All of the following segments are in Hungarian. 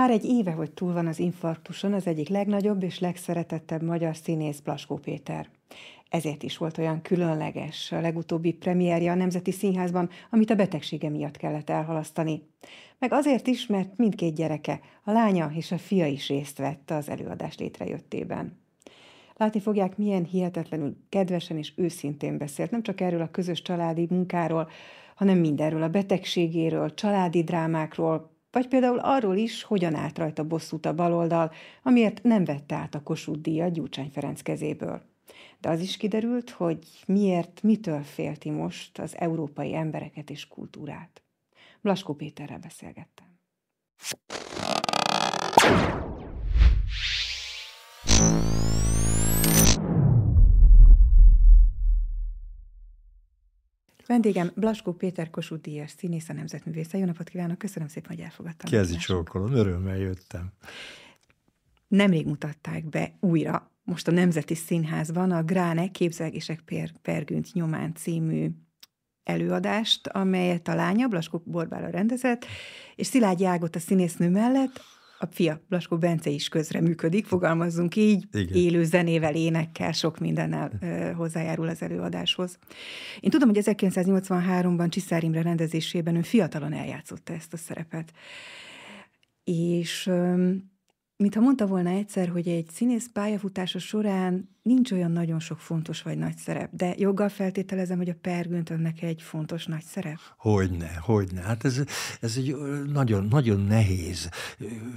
Már egy éve, hogy túl van az infarktuson az egyik legnagyobb és legszeretettebb magyar színész Blaskó Péter. Ezért is volt olyan különleges a legutóbbi premierje a Nemzeti Színházban, amit a betegsége miatt kellett elhalasztani. Meg azért is, mert mindkét gyereke, a lánya és a fia is részt vett az előadás létrejöttében. Látni fogják, milyen hihetetlenül kedvesen és őszintén beszélt, nem csak erről a közös családi munkáról, hanem mindenről, a betegségéről, családi drámákról, vagy például arról is, hogyan állt rajta bosszút a baloldal, amiért nem vette át a Kossuth díjat Gyurcsány Ferenc kezéből. De az is kiderült, hogy miért, mitől félti most az európai embereket és kultúrát. Blaskó Péterrel beszélgettem. Vendégem Blaskó Péter Kossuth Díjas színész, a nemzetművésze. Jó napot kívánok, köszönöm szépen, hogy elfogadtam. Kezi csókolom, örömmel jöttem. Nemrég mutatták be újra, most a Nemzeti Színházban a Gráne Képzelgések per, Pergünt nyomán című előadást, amelyet a lánya Blaskó Borbála rendezett, és Szilágyi Ágot a színésznő mellett a fia, Blaskó Bence is közre működik, fogalmazzunk így, Igen. élő zenével, énekkel, sok mindennel ö, hozzájárul az előadáshoz. Én tudom, hogy 1983-ban Csiszár Imre rendezésében ő fiatalon eljátszotta ezt a szerepet. És ö, mintha mondta volna egyszer, hogy egy színész pályafutása során nincs olyan nagyon sok fontos vagy nagy szerep, de joggal feltételezem, hogy a pergőnt önnek egy fontos nagy szerep? Hogyne, hogyne. Hát ez, ez egy nagyon, nagyon nehéz,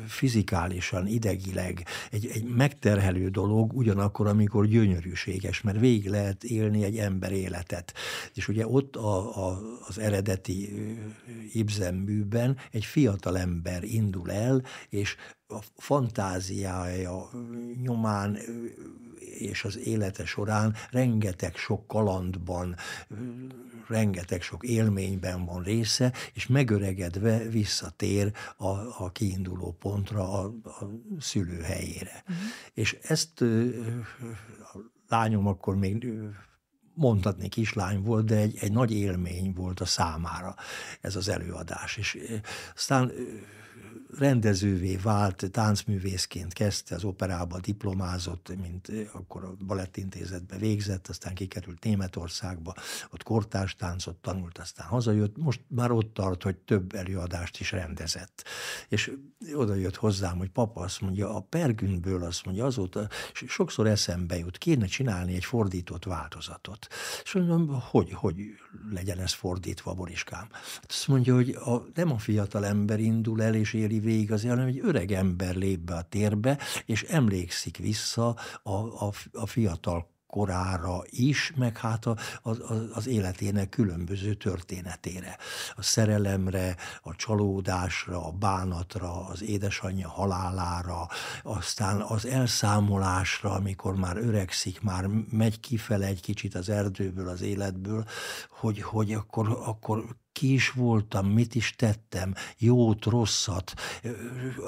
fizikálisan, idegileg, egy, egy megterhelő dolog, ugyanakkor, amikor gyönyörűséges, mert végig lehet élni egy ember életet. És ugye ott a, a, az eredeti műben egy fiatal ember indul el, és a fantáziája nyomán és az élete során rengeteg sok kalandban, rengeteg sok élményben van része, és megöregedve visszatér a, a kiinduló pontra, a, a szülőhelyére. Uh-huh. És ezt a lányom akkor még mondhatni kislány volt, de egy, egy nagy élmény volt a számára ez az előadás. És aztán rendezővé vált, táncművészként kezdte, az operába diplomázott, mint akkor a balettintézetbe végzett, aztán kikerült Németországba, ott kortárs táncot tanult, aztán hazajött, most már ott tart, hogy több előadást is rendezett. És oda jött hozzám, hogy papa azt mondja, a Pergünből azt mondja, azóta sokszor eszembe jut, kéne csinálni egy fordított változatot. És mondom, hogy, hogy legyen ez fordítva, Boriskám? Hát azt mondja, hogy a, nem a fiatal ember indul el és éli végig az hanem egy öreg ember lép be a térbe, és emlékszik vissza a, a, a fiatal korára is, meg hát a, a, az életének különböző történetére. A szerelemre, a csalódásra, a bánatra, az édesanyja halálára, aztán az elszámolásra, amikor már öregszik, már megy kifele egy kicsit az erdőből, az életből, hogy, hogy akkor, akkor ki is voltam, mit is tettem, jót, rosszat,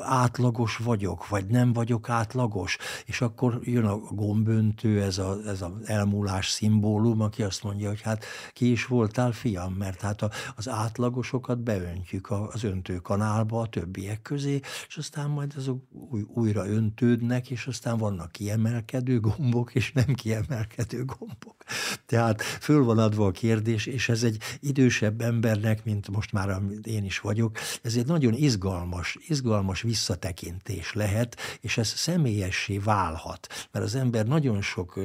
átlagos vagyok, vagy nem vagyok átlagos, és akkor jön a gomböntő, ez, a, ez az elmúlás szimbólum, aki azt mondja, hogy hát ki is voltál, fiam, mert hát a, az átlagosokat beöntjük az öntőkanálba a többiek közé, és aztán majd azok új, újra öntődnek, és aztán vannak kiemelkedő gombok, és nem kiemelkedő gombok. Tehát föl van adva a kérdés, és ez egy idősebb ember embernek, mint most már én is vagyok, ez egy nagyon izgalmas, izgalmas visszatekintés lehet, és ez személyessé válhat, mert az ember nagyon sok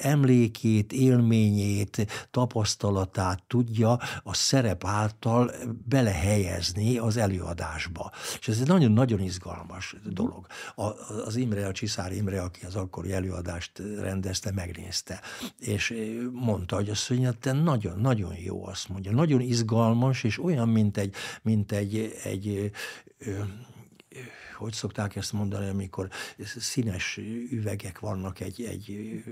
emlékét, élményét, tapasztalatát tudja a szerep által belehelyezni az előadásba. És ez egy nagyon-nagyon izgalmas dolog. A, az Imre, a Csiszár Imre, aki az akkori előadást rendezte, megnézte, és mondta, hogy mondja, te nagyon-nagyon jó, azt mondja, nagyon izgalmas, izgalmas, és olyan, mint egy, mint egy, egy ö, hogy szokták ezt mondani, amikor színes üvegek vannak egy, egy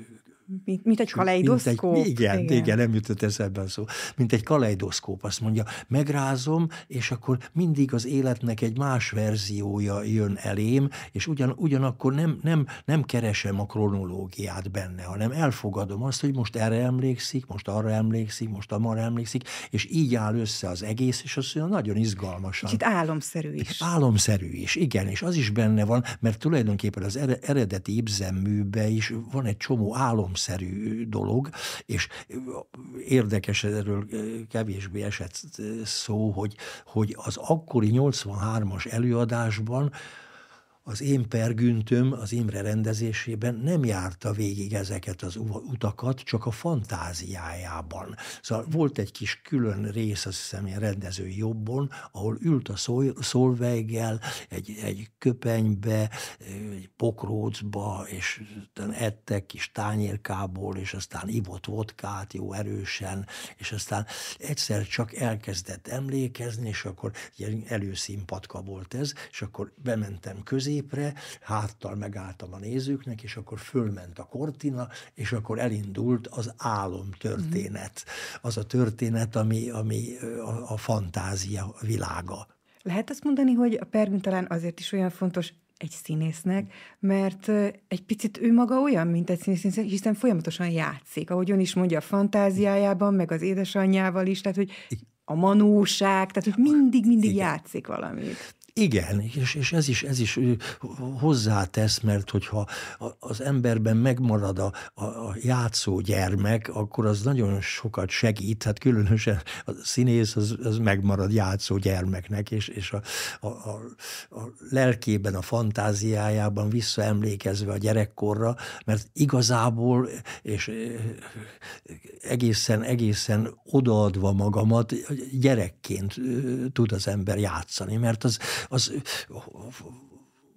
Mint, mint egy kaleidoszkóp. Mint egy, igen, igen, igen, nem jutott eszembe a szó. Mint egy kaleidoszkóp, azt mondja, megrázom, és akkor mindig az életnek egy más verziója jön elém, és ugyan, ugyanakkor nem, nem, nem keresem a kronológiát benne, hanem elfogadom azt, hogy most erre emlékszik, most arra emlékszik, most arra emlékszik, és így áll össze az egész, és az olyan nagyon izgalmasan. Kicsit álomszerű is. Álomszerű is, igen, és az is benne van, mert tulajdonképpen az eredeti Ibsen műbe is van egy csomó álomszerű dolog, és érdekes, erről kevésbé esett szó, hogy, hogy az akkori 83-as előadásban az én pergüntöm az Imre rendezésében nem járta végig ezeket az utakat, csak a fantáziájában. Szóval volt egy kis külön rész, azt hiszem, ilyen rendezői jobbon, ahol ült a szolvejgel egy, egy köpenybe, egy pokrócba, és ettek kis tányérkából, és aztán ivott vodkát jó erősen, és aztán egyszer csak elkezdett emlékezni, és akkor ilyen előszínpadka volt ez, és akkor bementem közé, középre, háttal megálltam a nézőknek, és akkor fölment a kortina, és akkor elindult az álom történet. Az a történet, ami, ami a, a fantázia világa. Lehet azt mondani, hogy a Pergün talán azért is olyan fontos egy színésznek, mert egy picit ő maga olyan, mint egy színész, hiszen folyamatosan játszik, ahogy ön is mondja, a fantáziájában, meg az édesanyjával is, tehát hogy a manóság, tehát hogy mindig-mindig játszik valamit. Igen, és, és ez, is, ez is hozzátesz, mert hogyha az emberben megmarad a, a, a játszó gyermek, akkor az nagyon sokat segít, hát különösen a színész az, az megmarad játszó gyermeknek, és, és a, a, a, a lelkében, a fantáziájában visszaemlékezve a gyerekkorra, mert igazából, és egészen, egészen odaadva magamat, gyerekként tud az ember játszani, mert az, az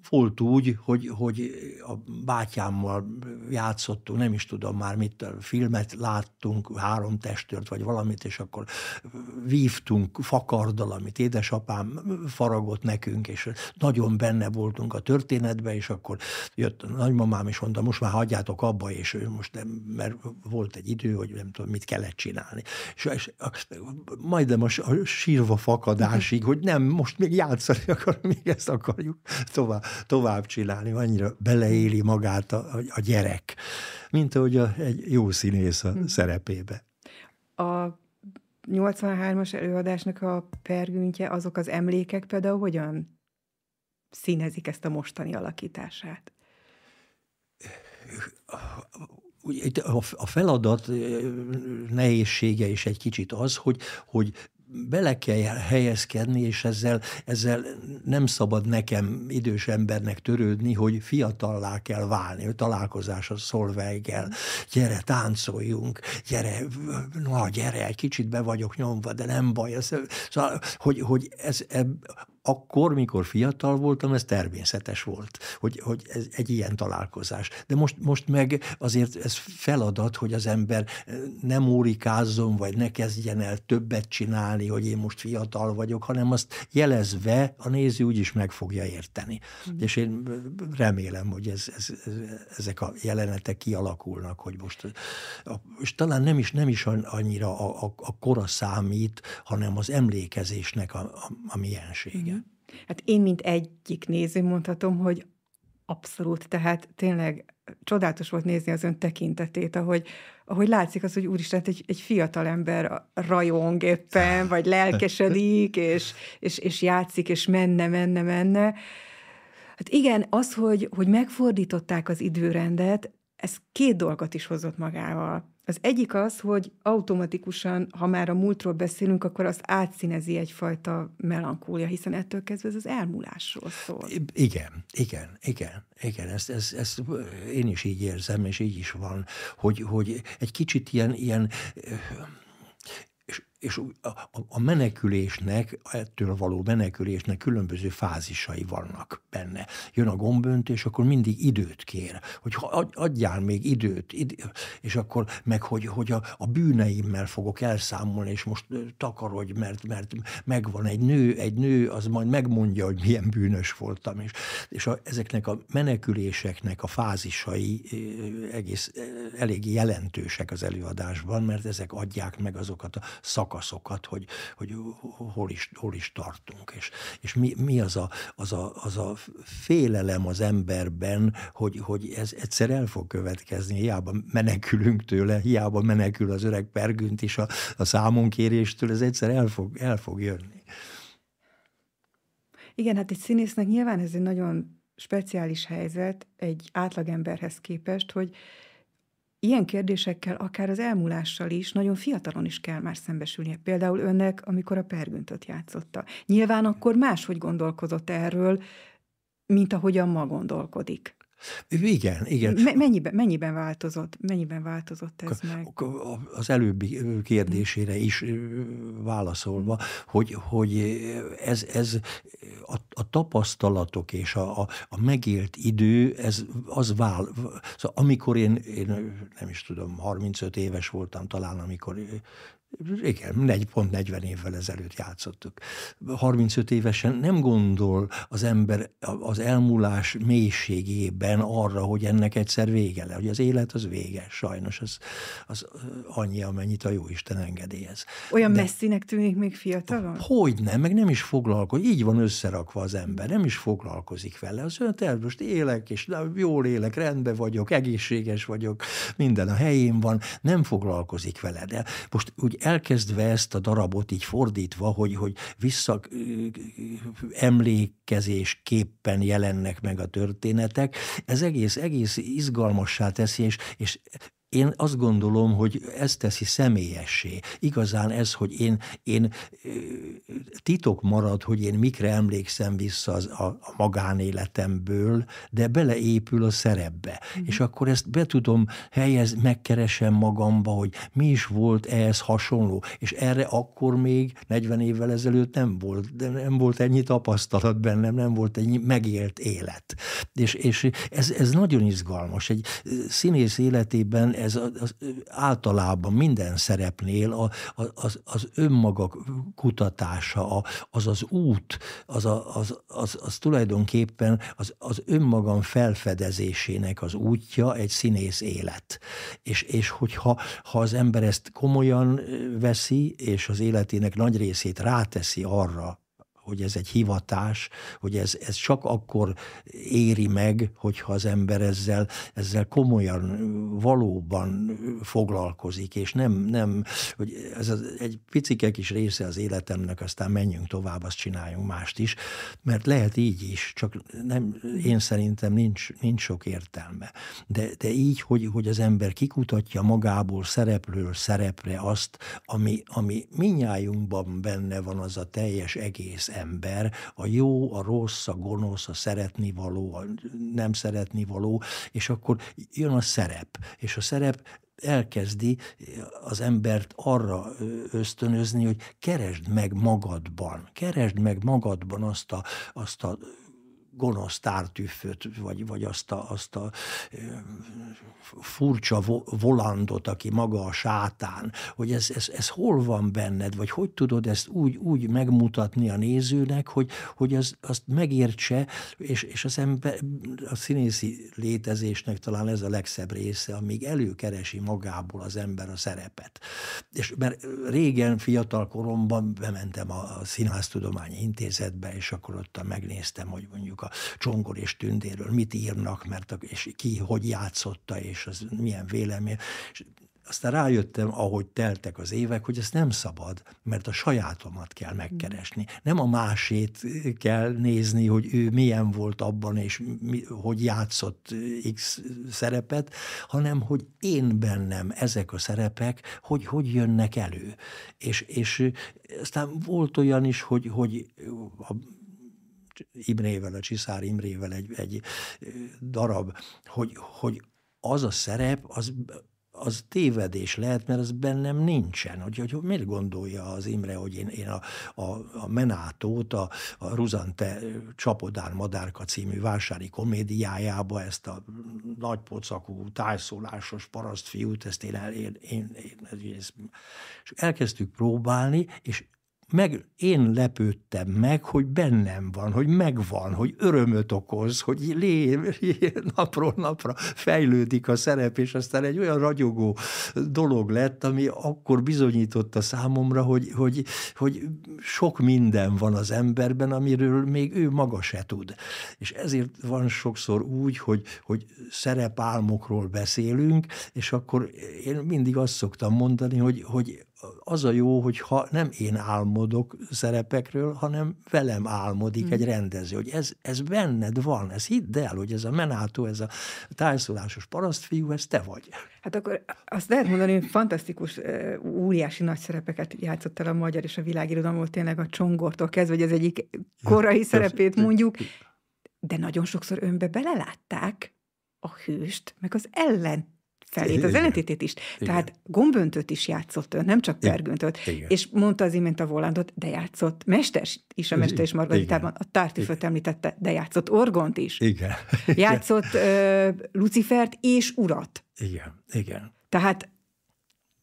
volt úgy, hogy, hogy a bátyámmal játszottunk, nem is tudom már mit, filmet láttunk, három testőrt vagy valamit, és akkor vívtunk fakarddal, amit édesapám faragott nekünk, és nagyon benne voltunk a történetbe, és akkor jött a nagymamám, és mondta, most már hagyjátok abba, és ő most nem, mert volt egy idő, hogy nem tudom, mit kellett csinálni. És, és majdnem a, a sírva fakadásig, hogy nem, most még játszani akar, még ezt akarjuk tovább tovább csinálni, annyira beleéli magát a, a gyerek, mint ahogy a, egy jó színész a hm. szerepébe. A 83-as előadásnak a pergüntje, azok az emlékek például hogyan színezik ezt a mostani alakítását? A feladat nehézsége is egy kicsit az, hogy, hogy bele kell helyezkedni, és ezzel, ezzel nem szabad nekem idős embernek törődni, hogy fiatallá kell válni, hogy találkozás a szolvejgel, gyere, táncoljunk, gyere, na, gyere, egy kicsit be vagyok nyomva, de nem baj. Szóval, hogy, hogy ez, akkor, mikor fiatal voltam, ez természetes volt, hogy, hogy ez egy ilyen találkozás. De most, most meg azért ez feladat, hogy az ember eh, nem órikázzon, vagy ne kezdjen el többet csinálni, hogy én most fiatal vagyok, hanem azt jelezve a néző úgyis meg fogja érteni. Mm. És én remélem, hogy ez, ez, ez, ezek a jelenetek kialakulnak, hogy most, és talán nem is, nem is annyira a, a, a kora számít, hanem az emlékezésnek a, a, a miensége. Mm. Hát én, mint egyik néző mondhatom, hogy abszolút, tehát tényleg csodálatos volt nézni az ön tekintetét, ahogy, ahogy látszik az, hogy úristen, egy, egy fiatal ember rajong éppen, vagy lelkesedik, és, és, és játszik, és menne, menne, menne. Hát igen, az, hogy, hogy megfordították az időrendet, ez két dolgot is hozott magával. Az egyik az, hogy automatikusan, ha már a múltról beszélünk, akkor azt átszínezi egyfajta melankólia, hiszen ettől kezdve ez az elmúlásról szól. Igen, igen, igen, igen, ezt, ezt, ezt én is így érzem, és így is van, hogy, hogy egy kicsit ilyen, ilyen és a, a menekülésnek, ettől való menekülésnek különböző fázisai vannak benne. Jön a gombönt, és akkor mindig időt kér, hogy adjál még időt, idő, és akkor meg, hogy, hogy a, a bűneimmel fogok elszámolni, és most takarodj, mert, mert megvan egy nő, egy nő, az majd megmondja, hogy milyen bűnös voltam, és, és a, ezeknek a meneküléseknek a fázisai egész elég jelentősek az előadásban, mert ezek adják meg azokat a szakaszokat, hogy, hogy hol, is, hol is tartunk, és, és mi, mi az, a, az, a, az a félelem az emberben, hogy, hogy ez egyszer el fog következni, hiába menekülünk tőle, hiába menekül az öreg pergünt is a, a számonkéréstől, ez egyszer el fog, el fog jönni. Igen, hát egy színésznek nyilván ez egy nagyon speciális helyzet egy átlagemberhez képest, hogy ilyen kérdésekkel, akár az elmúlással is, nagyon fiatalon is kell már szembesülnie. Például önnek, amikor a pergüntöt játszotta. Nyilván akkor máshogy gondolkozott erről, mint ahogyan ma gondolkodik. Igen, igen. Mennyiben, mennyiben változott, mennyiben változott ez meg? Az előbbi kérdésére is válaszolva, hogy, hogy ez, ez a, a tapasztalatok és a, a, a megélt idő, ez az vál. Szóval amikor én, én nem is tudom, 35 éves voltam talán, amikor igen, pont 40 évvel ezelőtt játszottuk. 35 évesen nem gondol az ember az elmúlás mélységében arra, hogy ennek egyszer vége le, hogy az élet az vége, sajnos az, az annyi, amennyit a Jóisten engedélyez. Olyan De, messzinek tűnik még fiatalon? Hogy nem, meg nem is foglalkozik, így van összerakva az ember, nem is foglalkozik vele. Az olyan terv, most élek, és jól élek, rendben vagyok, egészséges vagyok, minden a helyén van, nem foglalkozik vele. De most úgy elkezdve ezt a darabot így fordítva, hogy, hogy vissza emlékezésképpen jelennek meg a történetek, ez egész, egész izgalmassá teszi, és, és én azt gondolom, hogy ez teszi személyessé. Igazán ez, hogy én, én titok marad, hogy én mikre emlékszem vissza az, a, a magánéletemből, de beleépül a szerepbe. Mm. És akkor ezt be tudom helyezni, megkeresem magamba, hogy mi is volt ehhez hasonló. És erre akkor még 40 évvel ezelőtt nem volt, de nem volt ennyi tapasztalat bennem, nem volt ennyi megélt élet. És, és ez, ez nagyon izgalmas. Egy színész életében ez az, általában minden szerepnél a, az, az önmaga kutatása, az az út, az, a, az, az, az tulajdonképpen az, az önmagam felfedezésének az útja egy színész élet. És, és hogyha ha az ember ezt komolyan veszi, és az életének nagy részét ráteszi arra, hogy ez egy hivatás, hogy ez, ez csak akkor éri meg, hogyha az ember ezzel, ezzel komolyan, valóban foglalkozik, és nem, nem hogy ez az egy picike kis része az életemnek, aztán menjünk tovább, azt csináljunk mást is, mert lehet így is, csak nem, én szerintem nincs, nincs sok értelme. De, de így, hogy, hogy az ember kikutatja magából szereplől szerepre azt, ami, ami minnyájunkban benne van az a teljes egész ember, a jó, a rossz, a gonosz, a szeretnivaló, a nem szeretnivaló, és akkor jön a szerep, és a szerep elkezdi az embert arra ösztönözni, hogy keresd meg magadban, keresd meg magadban azt a, azt a gonosz tártüfföt, vagy, vagy azt a, azt a furcsa volandot, aki maga a sátán, hogy ez, ez, ez hol van benned, vagy hogy tudod ezt úgy, úgy megmutatni a nézőnek, hogy, hogy az, azt megértse, és, és az ember, a színészi létezésnek talán ez a legszebb része, amíg előkeresi magából az ember a szerepet. És mert régen, fiatal koromban bementem a, a Színháztudományi Intézetbe, és akkor ott megnéztem, hogy mondjuk a Csongor és Tündéről mit írnak, mert a, és ki hogy játszotta, és az milyen vélemény. És aztán rájöttem, ahogy teltek az évek, hogy ez nem szabad, mert a sajátomat kell megkeresni. Nem a másét kell nézni, hogy ő milyen volt abban, és mi, hogy játszott X szerepet, hanem hogy én bennem ezek a szerepek, hogy hogy jönnek elő. És, és aztán volt olyan is, hogy, hogy a Imrével, a Csiszár Imrével egy, egy darab, hogy, hogy az a szerep, az az tévedés lehet, mert az bennem nincsen. Hogy, hogy miért gondolja az Imre, hogy én, én a, a, a Menátót, a, a Ruzante Csapodán Madárka című vásári komédiájába ezt a nagypocakú, tájszólásos parasztfiút, ezt én, el, én, én, én, ezt, és elkezdtük próbálni, és meg én lepődtem meg, hogy bennem van, hogy megvan, hogy örömöt okoz, hogy lé, napról napra fejlődik a szerep, és aztán egy olyan ragyogó dolog lett, ami akkor bizonyította számomra, hogy, hogy, hogy sok minden van az emberben, amiről még ő maga se tud. És ezért van sokszor úgy, hogy, hogy szerepálmokról beszélünk, és akkor én mindig azt szoktam mondani, hogy, hogy az a jó, hogy ha nem én álmodok szerepekről, hanem velem álmodik hmm. egy rendező, hogy ez, ez benned van, ez hidd el, hogy ez a menátó, ez a tájszolásos parasztfiú, ez te vagy. Hát akkor azt lehet mondani, hogy fantasztikus, óriási nagy szerepeket játszott el a magyar és a világirodalom, tényleg a csongortól kezdve, hogy ez egyik korai szerepét mondjuk, de nagyon sokszor önbe belelátták a hőst, meg az ellen felét, az ellentétét is. Igen. Tehát gomböntőt is játszott ön, nem csak pergöntöt. És mondta az imént a Volandot, de játszott Mester is, a Mester és Margaritában, a Tártiföt említette, de játszott Orgont is. Igen. Játszott uh, Lucifert és Urat. Igen, igen. Tehát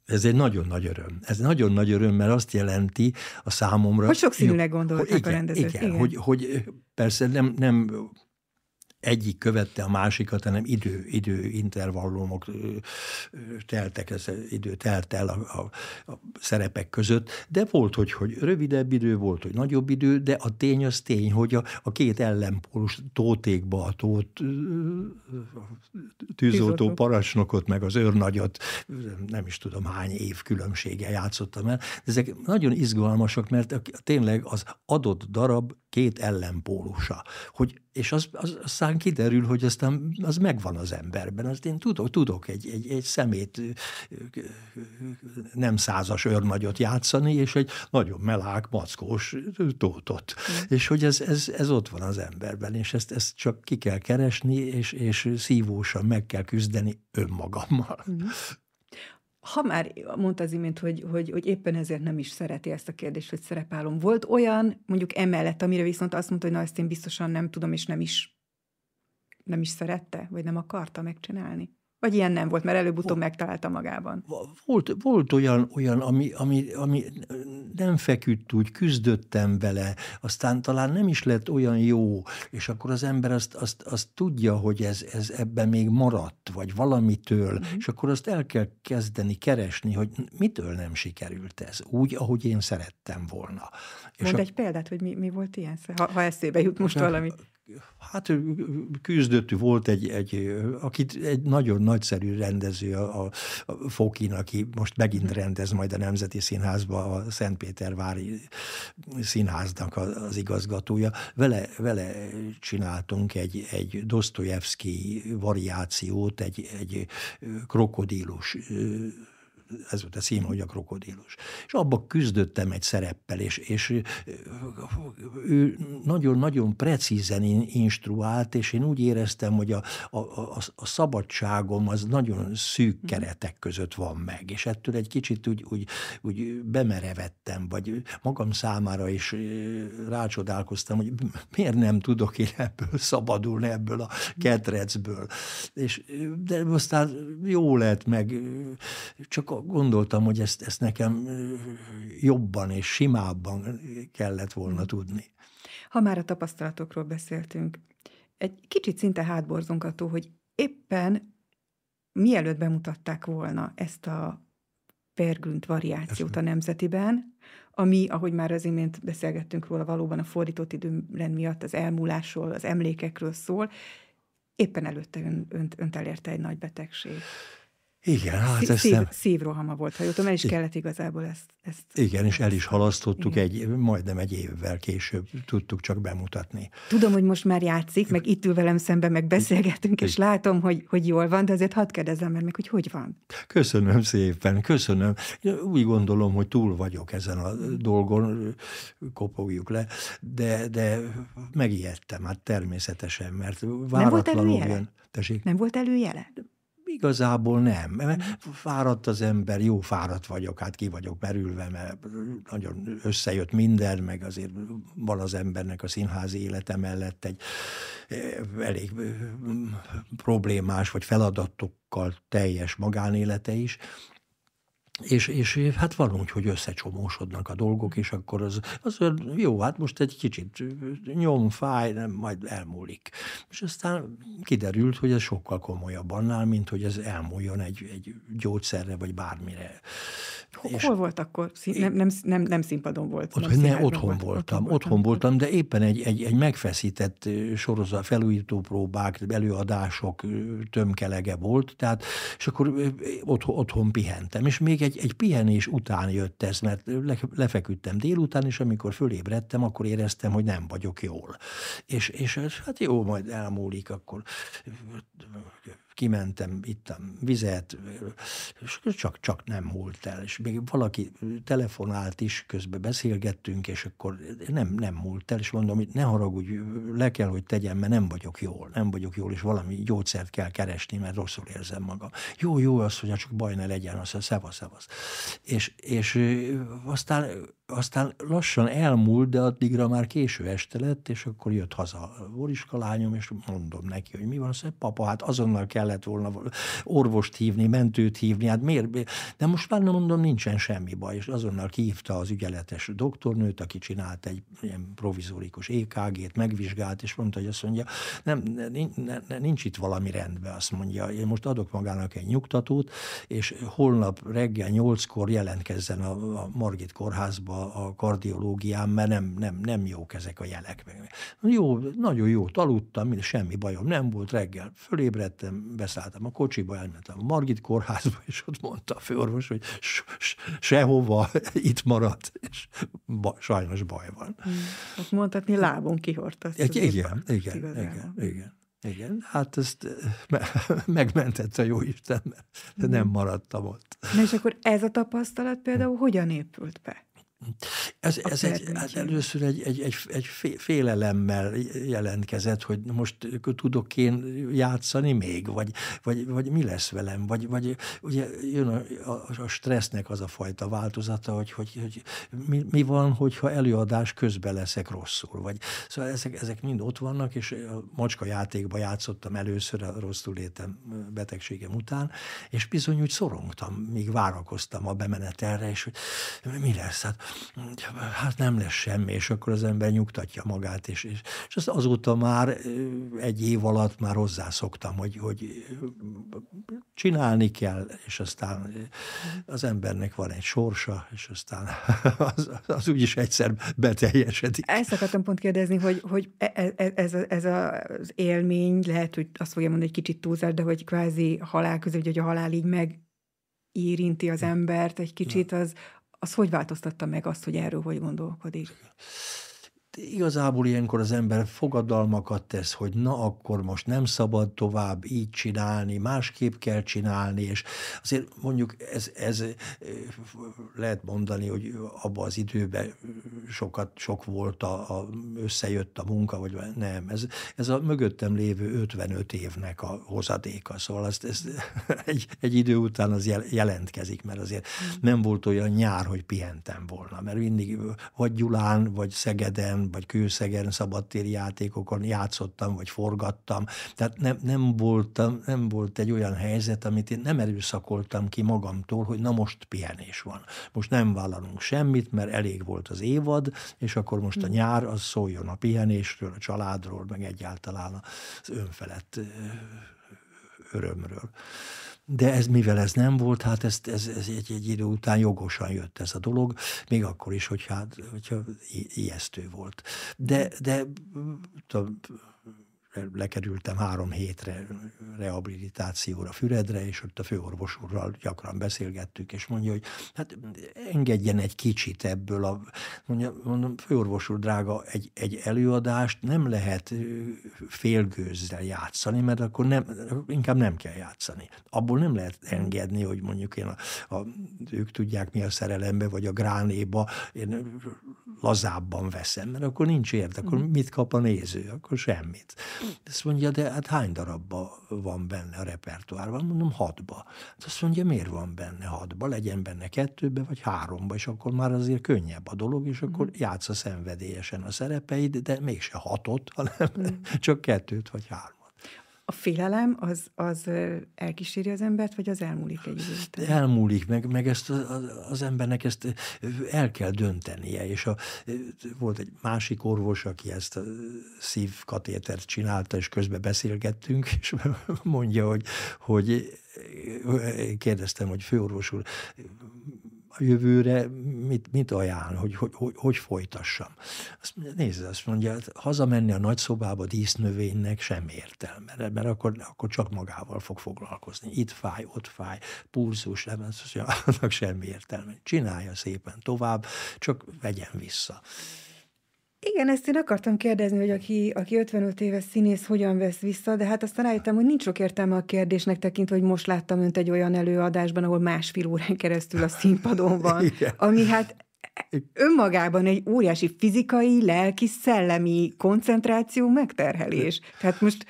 ez egy nagyon nagy öröm. Ez nagyon nagy öröm, mert azt jelenti a számomra... Hogy sokszínűleg gondolták a rendezőt. Igen, igen. Hogy, hogy persze nem, nem egyik követte a másikat, hanem idő, idő intervallumok teltek, ez idő telt el a, a, a szerepek között, de volt, hogy, hogy rövidebb idő, volt, hogy nagyobb idő, de a tény az tény, hogy a, a két ellenpólus tótékba a tót tűzoltó parancsnokot, meg az őrnagyot, nem is tudom hány év különbsége játszottam el. Ezek nagyon izgalmasak, mert tényleg az adott darab két ellenpólusa. Hogy, és az, az, aztán kiderül, hogy aztán az megvan az emberben. Azt én tudok, tudok egy, egy, egy szemét nem százas őrnagyot játszani, és egy nagyon melák, mackós tótot. Mm. És hogy ez, ez, ez ott van az emberben, és ezt, ezt csak ki kell keresni, és, és szívósan meg kell küzdeni önmagammal. Mm ha már mondta az imént, hogy, hogy, hogy éppen ezért nem is szereti ezt a kérdést, hogy szerepálom. Volt olyan, mondjuk emellett, amire viszont azt mondta, hogy na ezt én biztosan nem tudom, és nem is, nem is szerette, vagy nem akarta megcsinálni? Vagy ilyen nem volt, mert előbb-utóbb megtalálta magában? Volt, volt olyan, olyan ami, ami, ami nem feküdt úgy, küzdöttem vele, aztán talán nem is lett olyan jó, és akkor az ember azt, azt, azt tudja, hogy ez, ez ebben még maradt, vagy valamitől, mm-hmm. és akkor azt el kell kezdeni keresni, hogy mitől nem sikerült ez, úgy, ahogy én szerettem volna. Mondd egy példát, hogy mi, mi volt ilyen, ha, ha eszébe jut most valami hát küzdött, volt egy, egy, akit egy nagyon nagyszerű rendező, a, a Fokin, aki most megint mhm. rendez majd a Nemzeti Színházba, a Szentpétervári Színháznak az igazgatója. Vele, vele csináltunk egy, egy Dostoyevsky variációt, egy, egy krokodílus ez volt a cím, hogy a krokodilus. És abba küzdöttem egy szereppel, és, és ő nagyon-nagyon precízen instruált, és én úgy éreztem, hogy a, a, a, a szabadságom az nagyon szűk mhm. keretek között van meg, és ettől egy kicsit úgy, úgy, úgy bemerevettem, vagy magam számára is rácsodálkoztam, hogy miért nem tudok én ebből szabadulni, ebből a ketrecből. És, de aztán jó lett meg, csak gondoltam, hogy ezt, ezt nekem jobban és simábban kellett volna hmm. tudni. Ha már a tapasztalatokról beszéltünk, egy kicsit szinte hátborzongató, hogy éppen mielőtt bemutatták volna ezt a Pergünt variációt a Nemzetiben, ami, ahogy már az imént beszélgettünk róla, valóban a fordított időrend miatt az elmúlásról, az emlékekről szól, éppen előtte ön, önt, önt elérte egy nagy betegség. Igen, hát ezt Szív, nem... Szívrohama volt, ha jöttem, el is kellett igazából ezt. ezt igen, és el is halasztottuk, igen. egy, majdnem egy évvel később tudtuk csak bemutatni. Tudom, hogy most már játszik, meg itt ül velem szemben, meg beszélgetünk, és látom, hogy, hogy jól van, de azért hadd kérdezzem meg, hogy hogy van. Köszönöm szépen, köszönöm. Úgy gondolom, hogy túl vagyok ezen a dolgon, kopogjuk le, de, de megijedtem, hát természetesen, mert váratlanul Nem volt előjele? jön. Nem volt előjele? Igazából nem. Mert fáradt az ember, jó fáradt vagyok, hát ki vagyok merülve, mert nagyon összejött minden, meg azért van az embernek a színházi élete mellett egy elég problémás vagy feladatokkal teljes magánélete is, és, és hát van úgy, hogy összecsomósodnak a dolgok, és akkor az, az jó, hát most egy kicsit nyom, fáj, nem, majd elmúlik. És aztán kiderült, hogy ez sokkal komolyabb annál, mint hogy ez elmúljon egy, egy gyógyszerre, vagy bármire. Hol és volt akkor? Nem, nem, nem, nem színpadon volt? Ott, nem, ne, otthon volt. voltam, otthon, otthon voltam, de éppen egy, egy, egy megfeszített sorozat, felújító próbák, előadások tömkelege volt, tehát, és akkor otthon, otthon pihentem, és még egy, egy pihenés után jött ez, mert le, lefeküdtem délután, és amikor fölébredtem, akkor éreztem, hogy nem vagyok jól. És, és hát jó, majd elmúlik, akkor kimentem, ittam vizet, és csak, csak nem múlt el. És még valaki telefonált is, közben beszélgettünk, és akkor nem, nem múlt el, és mondom, hogy ne haragudj, le kell, hogy tegyem, mert nem vagyok jól, nem vagyok jól, és valami gyógyszert kell keresni, mert rosszul érzem magam. Jó, jó az, hogy csak baj ne legyen, az, szevasz, szevasz. És, és aztán aztán lassan elmúlt, de addigra már késő este lett, és akkor jött haza a Voriska lányom, és mondom neki, hogy mi van, szóval papa, hát azonnal kellett volna orvost hívni, mentőt hívni, hát miért? De most már nem mondom, nincsen semmi baj, és azonnal kihívta az ügyeletes doktornőt, aki csinált egy ilyen provizórikus EKG-t, megvizsgált, és mondta, hogy azt mondja, nem, nincs itt valami rendben, azt mondja, én most adok magának egy nyugtatót, és holnap reggel nyolckor jelentkezzen a, a Margit kórházba a, kardiológiám, mert nem, nem, nem jók ezek a jelek. Jó, nagyon jó, aludtam, semmi bajom nem volt reggel. Fölébredtem, beszálltam a kocsiba, elmentem a Margit kórházba, és ott mondta a főorvos, hogy sehova itt maradt, és ba, sajnos baj van. Hmm. Ott mondhatni lábon kihordta. Igen, igen, igen, igen, igen. Igen, hát ezt megmentette a jó Isten, de nem hmm. maradtam ott. Na és akkor ez a tapasztalat például hogyan épült be? Ez, ez egy, hát először egy, egy, egy, egy félelemmel jelentkezett, hogy most tudok én játszani még, vagy, vagy, vagy mi lesz velem, vagy, vagy ugye jön a, a, a stressznek az a fajta változata, hogy, hogy, hogy mi, mi van, hogyha előadás közben leszek rosszul, vagy szóval ezek, ezek mind ott vannak, és a macska játékba játszottam először a rosszul létem betegségem után, és bizony úgy szorongtam, míg várakoztam a bemenetelre, és hogy mi lesz, hát hát nem lesz semmi, és akkor az ember nyugtatja magát, és, és, és azt azóta már egy év alatt már hozzászoktam, hogy, hogy csinálni kell, és aztán az embernek van egy sorsa, és aztán az, az úgyis egyszer beteljesedik. Ezt akartam pont kérdezni, hogy, hogy e, e, e, ez, ez az élmény, lehet, hogy azt fogja mondani, hogy kicsit túlzás, de hogy kvázi halál közül, hogy a halál így meg érinti az embert egy kicsit, az, az hogy változtatta meg azt, hogy erről hogy gondolkodik? Igazából ilyenkor az ember fogadalmakat tesz, hogy na akkor most nem szabad tovább így csinálni, másképp kell csinálni, és azért mondjuk ez, ez lehet mondani, hogy abban az időben sokat, sok volt, a, a, összejött a munka, vagy nem. Ez, ez a mögöttem lévő 55 évnek a hozadéka, szóval ezt, ezt egy, egy idő után az jelentkezik, mert azért nem volt olyan nyár, hogy pihentem volna, mert mindig vagy Gyulán, vagy Szegeden, vagy Kőszegen szabadtéri játékokon játszottam, vagy forgattam. Tehát nem, nem, voltam, nem volt egy olyan helyzet, amit én nem erőszakoltam ki magamtól, hogy na most pihenés van. Most nem vállalunk semmit, mert elég volt az évad, és akkor most a hmm. nyár az szóljon a pihenésről, a családról, meg egyáltalán az önfelett örömről. De ez, mivel ez nem volt, hát ez, ez, ez egy, egy idő után jogosan jött ez a dolog, még akkor is, hogyha, hát, hogyha ijesztő volt. De, de tudom, lekerültem három hétre rehabilitációra Füredre, és ott a főorvos úrral gyakran beszélgettük, és mondja, hogy hát engedjen egy kicsit ebből a, mondja, mondom, főorvos úr drága, egy, egy előadást nem lehet félgőzzel játszani, mert akkor nem, inkább nem kell játszani. Abból nem lehet engedni, hogy mondjuk én a, a, ők tudják mi a szerelembe, vagy a gránéba, én lazábban veszem, mert akkor nincs érde, akkor mit kap a néző? Akkor semmit. Azt mondja, de hát hány darabba van benne a repertoárban? Mondom, hatba. Hát azt mondja, miért van benne hatba? Legyen benne kettőbe, vagy háromba, és akkor már azért könnyebb a dolog, és akkor mm. játsza szenvedélyesen a szerepeid, de mégse hatot, hanem mm. csak kettőt vagy hármat. A félelem az, az elkíséri az embert, vagy az elmúlik egy idő Elmúlik, meg, meg ezt az, az embernek ezt el kell döntenie, és a, volt egy másik orvos, aki ezt a szívkatétert csinálta, és közben beszélgettünk, és mondja, hogy, hogy kérdeztem, hogy főorvos úr, jövőre mit, mit ajánl, hogy hogy, hogy hogy folytassam. Azt mondja, nézd, azt mondja, hát hazamenni a nagyszobába dísznövénynek sem értelme, mert akkor, akkor csak magával fog foglalkozni. Itt fáj, ott fáj, pulzus, nem, azt mondja, annak semmi értelme. Csinálja szépen tovább, csak vegyen vissza. Igen, ezt én akartam kérdezni, hogy aki, aki 55 éves színész hogyan vesz vissza, de hát aztán rájöttem, hogy nincs sok értelme a kérdésnek tekintve, hogy most láttam önt egy olyan előadásban, ahol másfél órán keresztül a színpadon van, Igen. ami hát önmagában egy óriási fizikai, lelki, szellemi koncentráció, megterhelés. Tehát most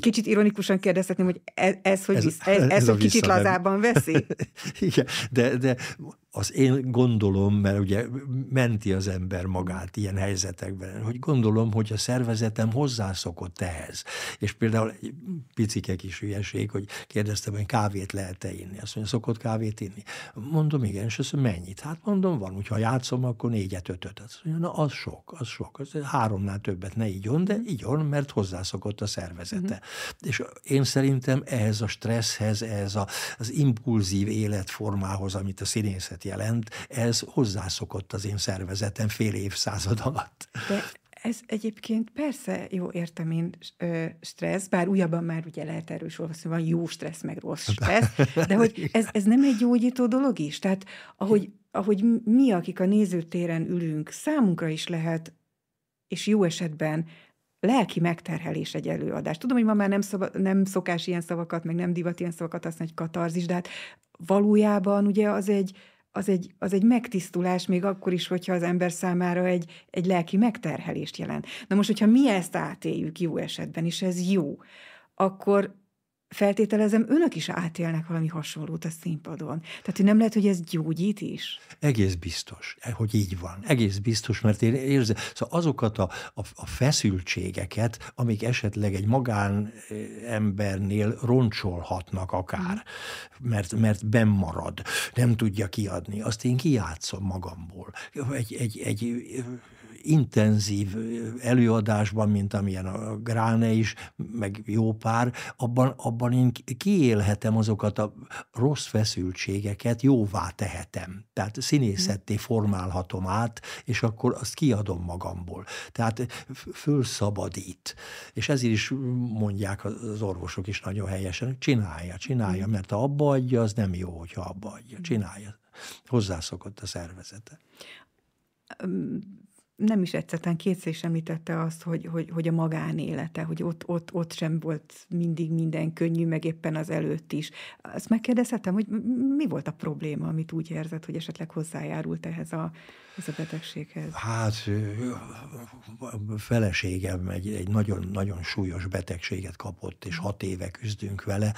Kicsit ironikusan kérdezhetném, hogy ez, ez hogy, ez, ez, ez, ez hogy kicsit lazábban veszi? Igen, de, de az én gondolom, mert ugye menti az ember magát ilyen helyzetekben, hogy gondolom, hogy a szervezetem hozzászokott ehhez. És például egy picike kis hülyeség, hogy kérdeztem, hogy kávét lehet-e inni. Azt mondja, szokott kávét inni? Mondom, igen, és azt mondja, mennyit? Hát mondom, van, hogyha játszom, akkor négyet, ötöt. Azt mondja, na az sok, az sok. Az háromnál többet ne igyon, de igyon, mert hozzászokott a szervezete. Mm. És én szerintem ehhez a stresszhez, ehhez a, az impulzív életformához, amit a színészet életet jelent, ez hozzászokott az én szervezetem fél évszázad alatt. De ez egyébként persze jó értem én stressz, bár újabban már ugye lehet erről olvasni, van jó stressz, meg rossz stressz, de hogy ez, ez nem egy gyógyító dolog is? Tehát ahogy, ahogy mi, akik a nézőtéren ülünk, számunkra is lehet, és jó esetben lelki megterhelés egy előadás. Tudom, hogy ma már nem, szava, nem szokás ilyen szavakat, meg nem divat ilyen szavakat használni, hogy katarzis, de hát valójában ugye az egy, az egy, az egy megtisztulás, még akkor is, hogyha az ember számára egy, egy lelki megterhelést jelent. Na most, hogyha mi ezt átéljük jó esetben, és ez jó, akkor feltételezem, önök is átélnek valami hasonlót a színpadon. Tehát, hogy nem lehet, hogy ez gyógyít is? Egész biztos, hogy így van. Egész biztos, mert én érzem, szóval azokat a, a, a feszültségeket, amik esetleg egy magán embernél roncsolhatnak akár, mm. mert, mert bennmarad, nem tudja kiadni, azt én kijátszom magamból. Egy, egy, egy intenzív előadásban, mint amilyen a Gráne is, meg jó pár, abban, abban én kiélhetem azokat a rossz feszültségeket, jóvá tehetem. Tehát színészetté formálhatom át, és akkor azt kiadom magamból. Tehát fölszabadít. És ezért is mondják az orvosok is nagyon helyesen, csinálja, csinálja, mert ha abba adja, az nem jó, hogyha abba adja. Csinálja. Hozzászokott a szervezete nem is egyszerűen kétszer is említette azt, hogy, hogy, hogy a magánélete, hogy ott, ott, ott sem volt mindig minden könnyű, meg éppen az előtt is. Azt megkérdezhetem, hogy mi volt a probléma, amit úgy érzett, hogy esetleg hozzájárult ehhez a, ez a betegséghez? Hát a feleségem egy, egy nagyon, nagyon súlyos betegséget kapott, és hat éve küzdünk vele,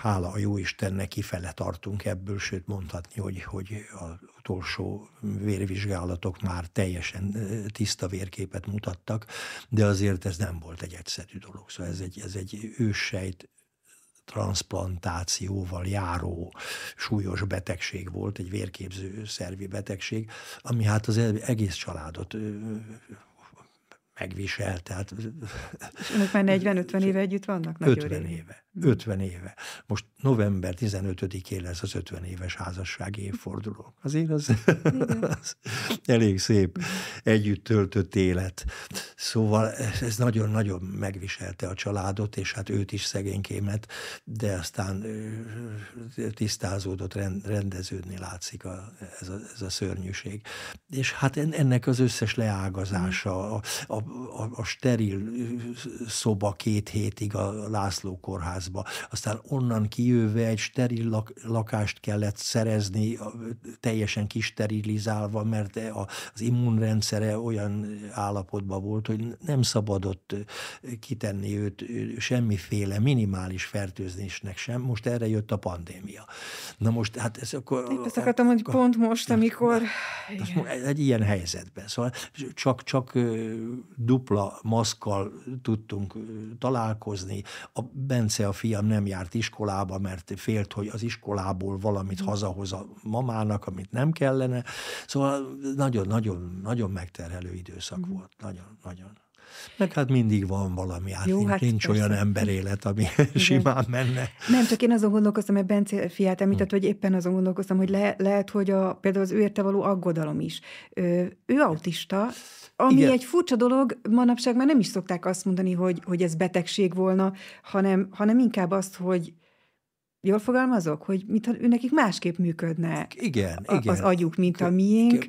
hála a jó Istennek kifele tartunk ebből, sőt mondhatni, hogy, hogy az utolsó vérvizsgálatok már teljesen tiszta vérképet mutattak, de azért ez nem volt egy egyszerű dolog. Szóval ez egy, ez egy őssejt transplantációval járó súlyos betegség volt, egy vérképző szervi betegség, ami hát az egész családot megvisel. Tehát... Önök már 40-50 éve együtt vannak? 50 éve. 50 éve. Most november 15-én lesz az 50 éves házassági évforduló. Azért az, az elég szép együtt töltött élet. Szóval ez nagyon-nagyon megviselte a családot, és hát őt is szegénykémet, de aztán tisztázódott, rendeződni látszik a, ez, a, ez a szörnyűség. És hát ennek az összes leágazása, a, a, a, a steril szoba két hétig a László kórház kórházba, aztán onnan kijöve egy steril lak, lakást kellett szerezni, teljesen kisterilizálva, mert az immunrendszere olyan állapotban volt, hogy nem szabadott kitenni őt semmiféle minimális fertőzésnek sem. Most erre jött a pandémia. Na most, hát ez akkor... Ezt akartam, hogy pont most, amikor... Igen. Egy ilyen helyzetben. Szóval csak, csak dupla maszkkal tudtunk találkozni. A Bence, a fiam nem járt iskolába, mert félt, hogy az iskolából valamit hazahoz a mamának, amit nem kellene. Szóval nagyon-nagyon nagyon megterhelő időszak mm. volt. Nagyon, nagyon. Meg hát mindig van valami, hát Jó, nincs, hát nincs olyan emberélet, ami Igen. simán menne. Nem, csak én azon gondolkoztam, hogy Bence fiát említett, hogy éppen azon gondolkoztam, hogy le, lehet, hogy a, például az ő érte való aggodalom is. Ő, ő autista, ami Igen. egy furcsa dolog, manapság már nem is szokták azt mondani, hogy, hogy ez betegség volna, hanem, hanem inkább azt, hogy Jól fogalmazok, hogy mintha nekik másképp működne igen, a, igen. az agyuk, mint a miénk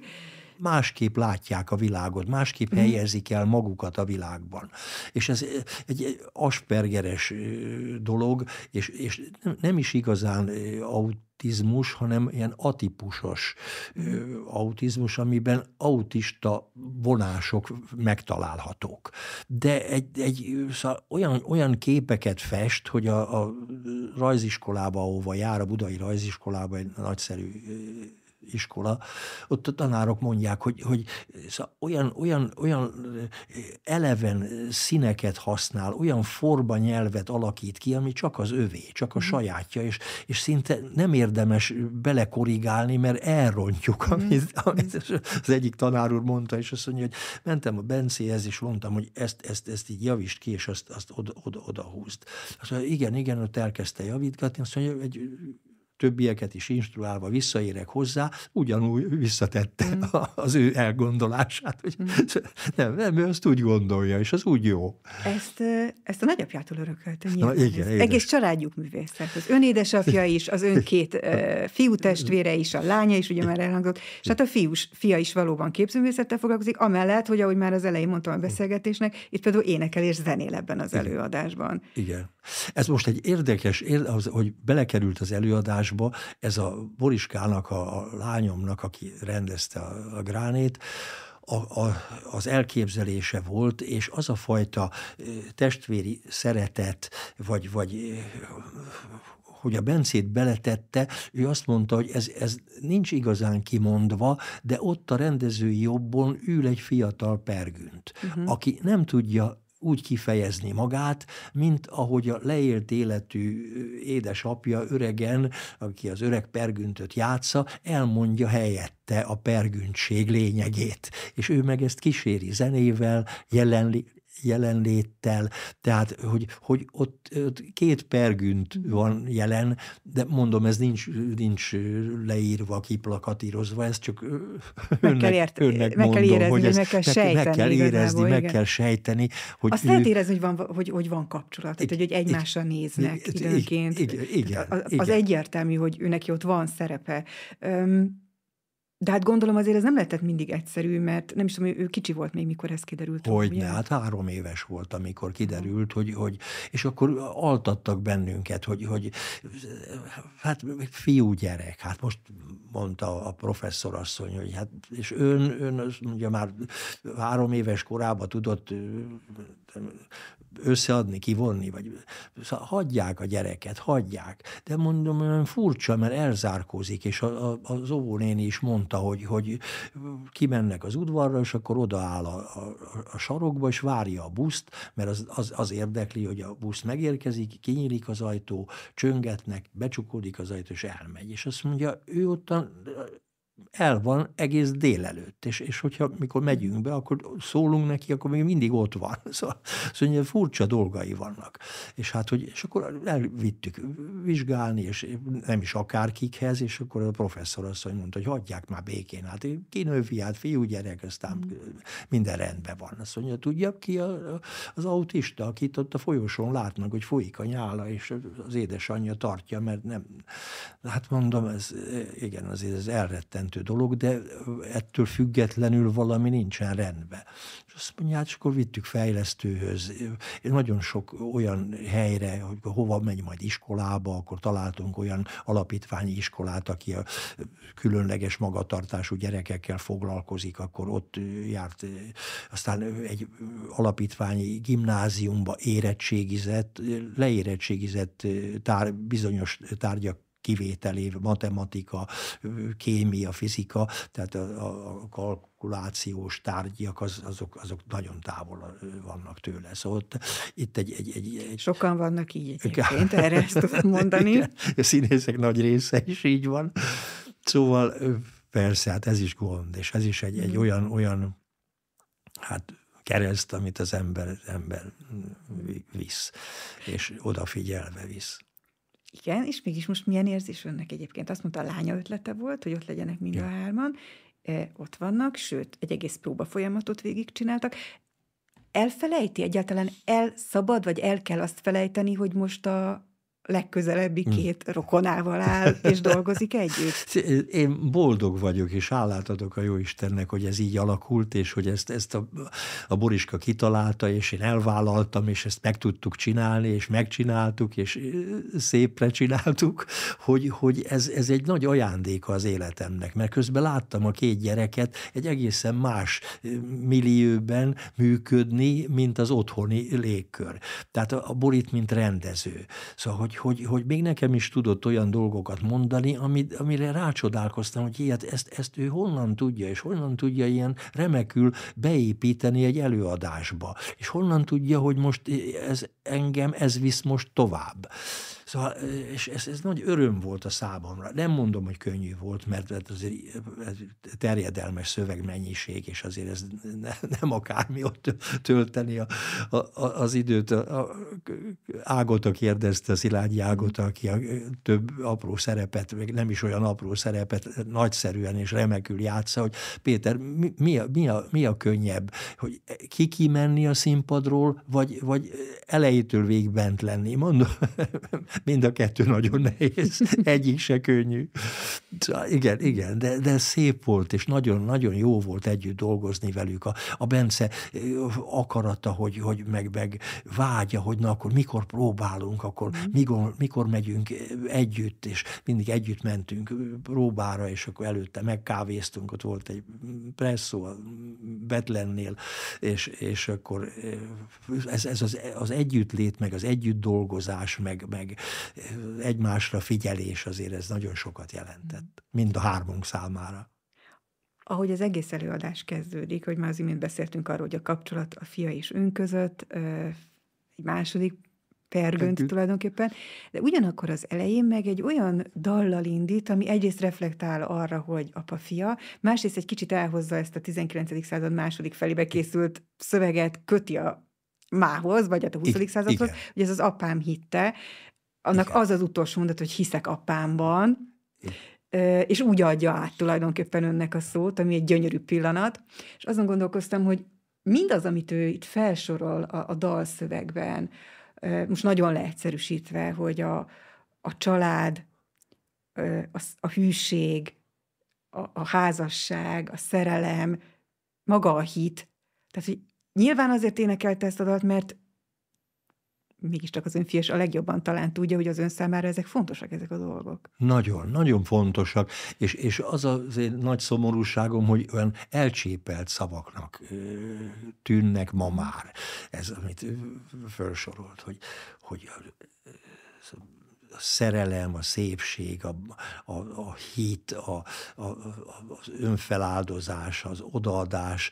másképp látják a világot, másképp mm. helyezik el magukat a világban. És ez egy aspergeres dolog, és, és nem is igazán autizmus, hanem ilyen atipusos mm. autizmus, amiben autista vonások megtalálhatók. De egy, egy szóval olyan, olyan képeket fest, hogy a, a rajziskolába, ahova jár, a budai rajziskolába egy nagyszerű iskola, ott a tanárok mondják, hogy, hogy szóval olyan, olyan, olyan eleven színeket használ, olyan forba nyelvet alakít ki, ami csak az övé, csak a mm. sajátja, és, és szinte nem érdemes belekorrigálni, mert elrontjuk, mm. amit, amit az egyik tanár úr mondta, és azt mondja, hogy mentem a Bencéhez, és mondtam, hogy ezt, ezt, ezt így javítsd ki, és azt, azt oda, oda, oda húzd. Azt mondja, igen, igen, ott elkezdte javítgatni, azt mondja, egy többieket is instruálva visszaérek hozzá, ugyanúgy visszatette mm. az ő elgondolását. Hogy mm. nem, nem, ő azt úgy gondolja, és az úgy jó. Ezt, ezt a nagyapjától örökölte Na, igen, Egész családjuk művészet. Az ön édesapja is, az ön két uh, fiú testvére is, a lánya is, ugye már elhangzott, és hát a fiús, fia is valóban képzőművészettel foglalkozik, amellett, hogy ahogy már az elején mondtam a beszélgetésnek, itt például énekel és zenél ebben az előadásban. Igen. Ez most egy érdekes, hogy belekerült az előadásba, ez a Boriskának, a, a lányomnak, aki rendezte a, a gránét, a, a, az elképzelése volt, és az a fajta testvéri szeretet, vagy, vagy hogy a Bencét beletette, ő azt mondta, hogy ez, ez nincs igazán kimondva, de ott a rendezői jobbon ül egy fiatal pergünt, uh-huh. aki nem tudja úgy kifejezni magát, mint ahogy a leélt életű édesapja öregen, aki az öreg pergüntöt játsza, elmondja helyette a pergüntség lényegét. És ő meg ezt kíséri zenével, jelenli, jelenléttel, tehát hogy, hogy ott, ott két pergünt van jelen, de mondom, ez nincs, nincs leírva, kiplakatírozva, ez csak meg önnek, kell ért, önnek meg mondom, kell érezni, hogy ez, meg kell sejteni. Meg kell érezni, meg kell sejteni. Hogy Azt ő, lehet érezni, hogy van, hogy, hogy van kapcsolat, tehát, hogy, egymásra néznek időnként. Igen, igen, az, az igen. egyértelmű, hogy ő neki ott van szerepe. Um, de hát gondolom azért ez nem lehetett mindig egyszerű, mert nem is tudom, ő kicsi volt még, mikor ez kiderült. Hogy ne, hát három éves volt, amikor kiderült, hogy, hogy és akkor altattak bennünket, hogy, hogy hát fiú gyerek, hát most mondta a professzor asszony, hogy hát, és ön, ön ugye már három éves korában tudott összeadni, kivonni, vagy szóval hagyják a gyereket, hagyják. De mondom, olyan furcsa, mert elzárkózik, és a, a, az óvónéni is mondta, hogy, hogy kimennek az udvarra, és akkor odaáll a, a, a sarokba, és várja a buszt, mert az, az, az érdekli, hogy a busz megérkezik, kinyílik az ajtó, csöngetnek, becsukódik az ajtó, és elmegy. És azt mondja, ő ottan el van egész délelőtt, és, és hogyha mikor megyünk be, akkor szólunk neki, akkor még mindig ott van. Szóval, szóval furcsa dolgai vannak. És hát, hogy, és akkor elvittük vizsgálni, és nem is akárkikhez, és akkor a professzor azt mondta, hogy hagyják már békén. Hát kinő fiát, fiú gyerek, aztán mm. minden rendben van. Azt mondja, tudja ki a, az autista, akit ott a folyosón látnak, hogy folyik a nyála, és az édesanyja tartja, mert nem. Hát mondom, ez igen, azért ez elrettent megdöbbentő dolog, de ettől függetlenül valami nincsen rendben. És azt mondja, hát akkor vittük fejlesztőhöz. Nagyon sok olyan helyre, hogy hova megy majd iskolába, akkor találtunk olyan alapítványi iskolát, aki a különleges magatartású gyerekekkel foglalkozik, akkor ott járt, aztán egy alapítványi gimnáziumba érettségizett, leérettségizett tár, bizonyos tárgyak kivételével, matematika, kémia, fizika, tehát a, a kalkulációs tárgyak, az, azok, azok nagyon távol vannak tőle. Szóval ott, itt egy, egy, egy, egy... Sokan vannak így egyébként, erre ezt tudom mondani. a színészek nagy része is így van. Szóval persze, hát ez is gond, és ez is egy, egy mm. olyan, olyan hát kereszt, amit az ember, ember visz, és odafigyelve visz. Igen, és mégis most milyen érzés önnek egyébként? Azt mondta, a lánya ötlete volt, hogy ott legyenek mind ja. a hárman, e, ott vannak, sőt, egy egész próba folyamatot végigcsináltak. Elfelejti egyáltalán, el szabad, vagy el kell azt felejteni, hogy most a legközelebbi hm. két hmm. rokonával áll, és dolgozik együtt. Én boldog vagyok, és hálát adok a Jóistennek, hogy ez így alakult, és hogy ezt, ezt a, a Boriska kitalálta, és én elvállaltam, és ezt meg tudtuk csinálni, és megcsináltuk, és szépre csináltuk, hogy, hogy ez, ez egy nagy ajándéka az életemnek, mert közben láttam a két gyereket egy egészen más millióben működni, mint az otthoni légkör. Tehát a, a Borit, mint rendező. Szóval, hogy hogy, hogy, hogy még nekem is tudott olyan dolgokat mondani, amit, amire rácsodálkoztam, hogy ilyet, ezt, ezt ő honnan tudja, és honnan tudja ilyen remekül beépíteni egy előadásba, és honnan tudja, hogy most ez engem, ez visz most tovább. Szóval, és ez, ez nagy öröm volt a számomra. Nem mondom, hogy könnyű volt, mert azért ez terjedelmes szövegmennyiség, és azért ez nem akármi ott tölteni a, a, az időt. A, Ágota kérdezte, Szilágyi Ágota, aki a több apró szerepet, meg nem is olyan apró szerepet nagyszerűen és remekül játsza, hogy Péter, mi, mi, a, mi, a, mi a könnyebb, hogy ki kimenni a színpadról, vagy, vagy elejétől végig bent lenni? Mondom, mind a kettő nagyon nehéz, egyik se könnyű. Szóval igen, igen, de, de szép volt, és nagyon-nagyon jó volt együtt dolgozni velük. A, a Bence akarata, hogy, hogy meg, meg vágya, hogy na akkor mikor próbálunk, akkor mm. mikor, mikor megyünk együtt, és mindig együtt mentünk próbára, és akkor előtte megkávéztunk, ott volt egy presszó a Betlennél, és, és akkor ez, ez az, az együttlét, meg az együtt dolgozás, meg, meg egymásra figyelés azért ez nagyon sokat jelentett, mind a hármunk számára. Ahogy az egész előadás kezdődik, hogy már az imént beszéltünk arról, hogy a kapcsolat a fia és ön között, egy második pergönt tulajdonképpen, de ugyanakkor az elején meg egy olyan dallal indít, ami egyrészt reflektál arra, hogy apa-fia, másrészt egy kicsit elhozza ezt a 19. század második felébe készült szöveget, köti a mához, vagy hát a 20. századhoz, hogy ez az apám hitte, annak Igen. az az utolsó mondat, hogy hiszek apámban, Igen. és úgy adja át tulajdonképpen önnek a szót, ami egy gyönyörű pillanat, és azon gondolkoztam, hogy mindaz, amit ő itt felsorol a, a dalszövegben, most nagyon leegyszerűsítve, hogy a, a család, a, a hűség, a, a házasság, a szerelem, maga a hit. Tehát, hogy nyilván azért énekelte ezt a dalt, mert mégiscsak az önfies a legjobban talán tudja, hogy az ön számára ezek fontosak, ezek a dolgok. Nagyon, nagyon fontosak, és, és az az én nagy szomorúságom, hogy olyan elcsépelt szavaknak tűnnek ma már. Ez, amit felsorolt, hogy, hogy szerelem, a szépség, a, a, a hit, a, a, az önfeláldozás, az odaadás,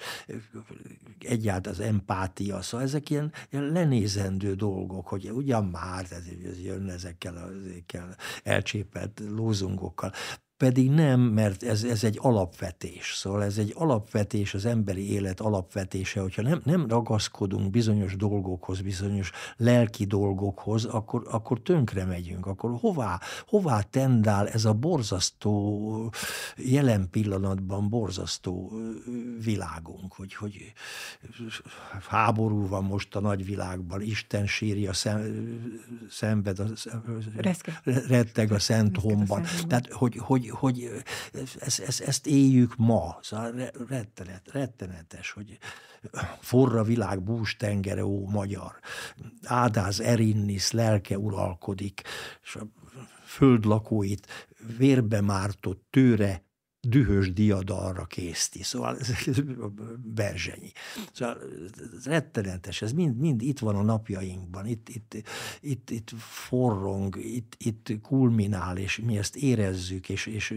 egyáltalán az empátia, szóval ezek ilyen, ilyen lenézendő dolgok, hogy ugyan már ez, ez jön ezekkel, ezekkel elcsépelt lózungokkal pedig nem, mert ez, ez egy alapvetés. Szóval ez egy alapvetés, az emberi élet alapvetése, hogyha nem, nem ragaszkodunk bizonyos dolgokhoz, bizonyos lelki dolgokhoz, akkor, akkor tönkre megyünk. Akkor hová, hová tendál ez a borzasztó, jelen pillanatban borzasztó világunk, hogy, hogy háború van most a nagyvilágban, Isten sírja, szem, szenved, a, retteg a Szent Homban. Tehát, hogy, hogy, hogy ezt, ezt, ezt éljük ma. Szóval rettenet, rettenetes, hogy forra világ bús tengere, ó magyar. Ádáz Erinnis lelke uralkodik, és a földlakóit vérbe mártott tőre dühös diadalra készti. Szóval ez, ez Berzsenyi. Szóval ez rettenetes, ez mind, mind itt van a napjainkban, itt, itt, itt, itt forrong, itt, itt kulminál, és mi ezt érezzük, és, és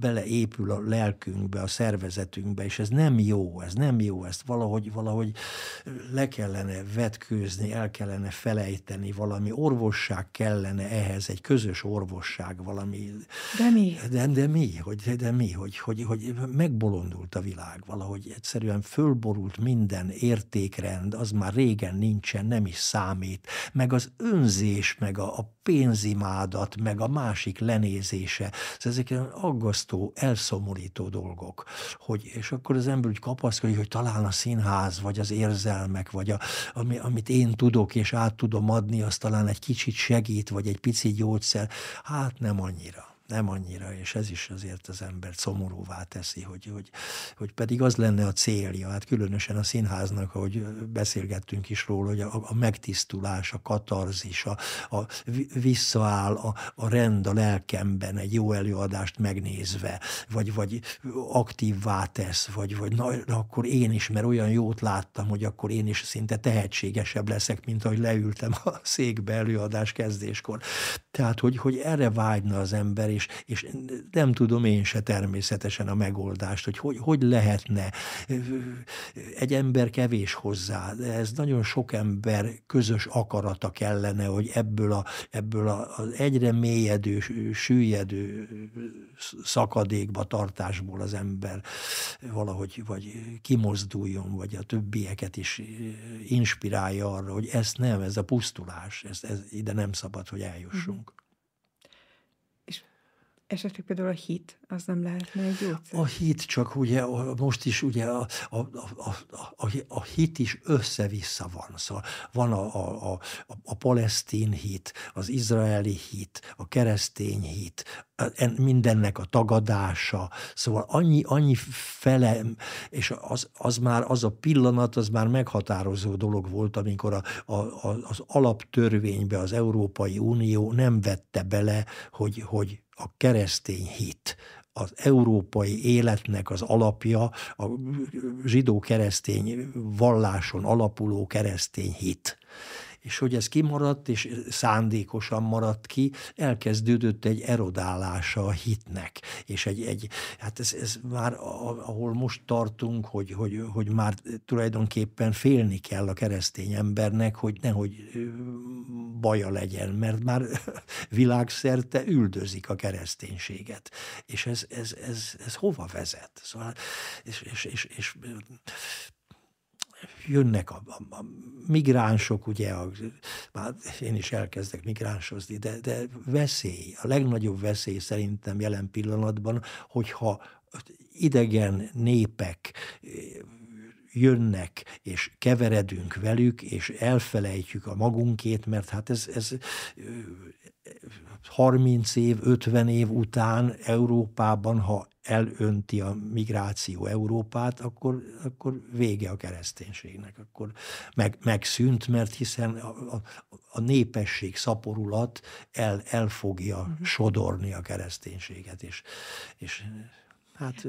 beleépül a lelkünkbe, a szervezetünkbe, és ez nem jó, ez nem jó, ezt valahogy, valahogy le kellene vetkőzni, el kellene felejteni, valami orvosság kellene ehhez, egy közös orvosság, valami. De mi? De, de mi? Hogy, de mi, hogy, hogy, hogy megbolondult a világ, valahogy egyszerűen fölborult minden értékrend, az már régen nincsen, nem is számít, meg az önzés, meg a, a pénzimádat, meg a másik lenézése, szóval ezek aggasztó, elszomorító dolgok, hogy, és akkor az ember úgy kapaszkodik, hogy talán a színház, vagy az érzelmek, vagy a, ami, amit én tudok, és át tudom adni, az talán egy kicsit segít, vagy egy pici gyógyszer, hát nem annyira nem annyira, és ez is azért az ember szomorúvá teszi, hogy, hogy, hogy pedig az lenne a célja, hát különösen a színháznak, ahogy beszélgettünk is róla, hogy a, a megtisztulás, a katarzis, a, a visszaáll a, a rend a lelkemben egy jó előadást megnézve, vagy, vagy aktívvá tesz, vagy, vagy na, akkor én is, mert olyan jót láttam, hogy akkor én is szinte tehetségesebb leszek, mint ahogy leültem a székbe előadás kezdéskor. Tehát, hogy, hogy erre vágyna az ember, és, és nem tudom én se természetesen a megoldást, hogy, hogy hogy lehetne. Egy ember kevés hozzá, de ez nagyon sok ember közös akarata kellene, hogy ebből, a, ebből az egyre mélyedő, süllyedő szakadékba tartásból az ember valahogy vagy kimozduljon, vagy a többieket is inspirálja arra, hogy ez nem, ez a pusztulás, ez, ez ide nem szabad, hogy eljussunk. Esetleg például a hit, az nem lehetne egy gyógyszer? A hit csak ugye most is ugye a, a, a, a, a hit is össze-vissza van. Szóval van a, a, a, a palesztin hit, az izraeli hit, a keresztény hit, mindennek a tagadása, szóval annyi, annyi fele, és az, az már, az a pillanat, az már meghatározó dolog volt, amikor a, a, az alaptörvénybe az Európai Unió nem vette bele, hogy, hogy a keresztény hit, az európai életnek az alapja a zsidó-keresztény valláson alapuló keresztény hit. És hogy ez kimaradt, és szándékosan maradt ki, elkezdődött egy erodálása a hitnek, és egy, egy hát ez, ez már ahol most tartunk, hogy, hogy, hogy már tulajdonképpen félni kell a keresztény embernek, hogy nehogy baja legyen, mert már világszerte üldözik a kereszténységet. És ez, ez, ez, ez hova vezet? Szóval, és, és, és, és jönnek a, a, a migránsok, ugye, a, már én is elkezdek migránsozni, de, de veszély, a legnagyobb veszély szerintem jelen pillanatban, hogyha idegen népek jönnek, és keveredünk velük, és elfelejtjük a magunkét, mert hát ez, ez 30 év, 50 év után Európában, ha elönti a migráció Európát, akkor, akkor vége a kereszténységnek, akkor meg, megszűnt, mert hiszen a, a, a népesség szaporulat el, el fogja uh-huh. sodorni a kereszténységet, és, és hát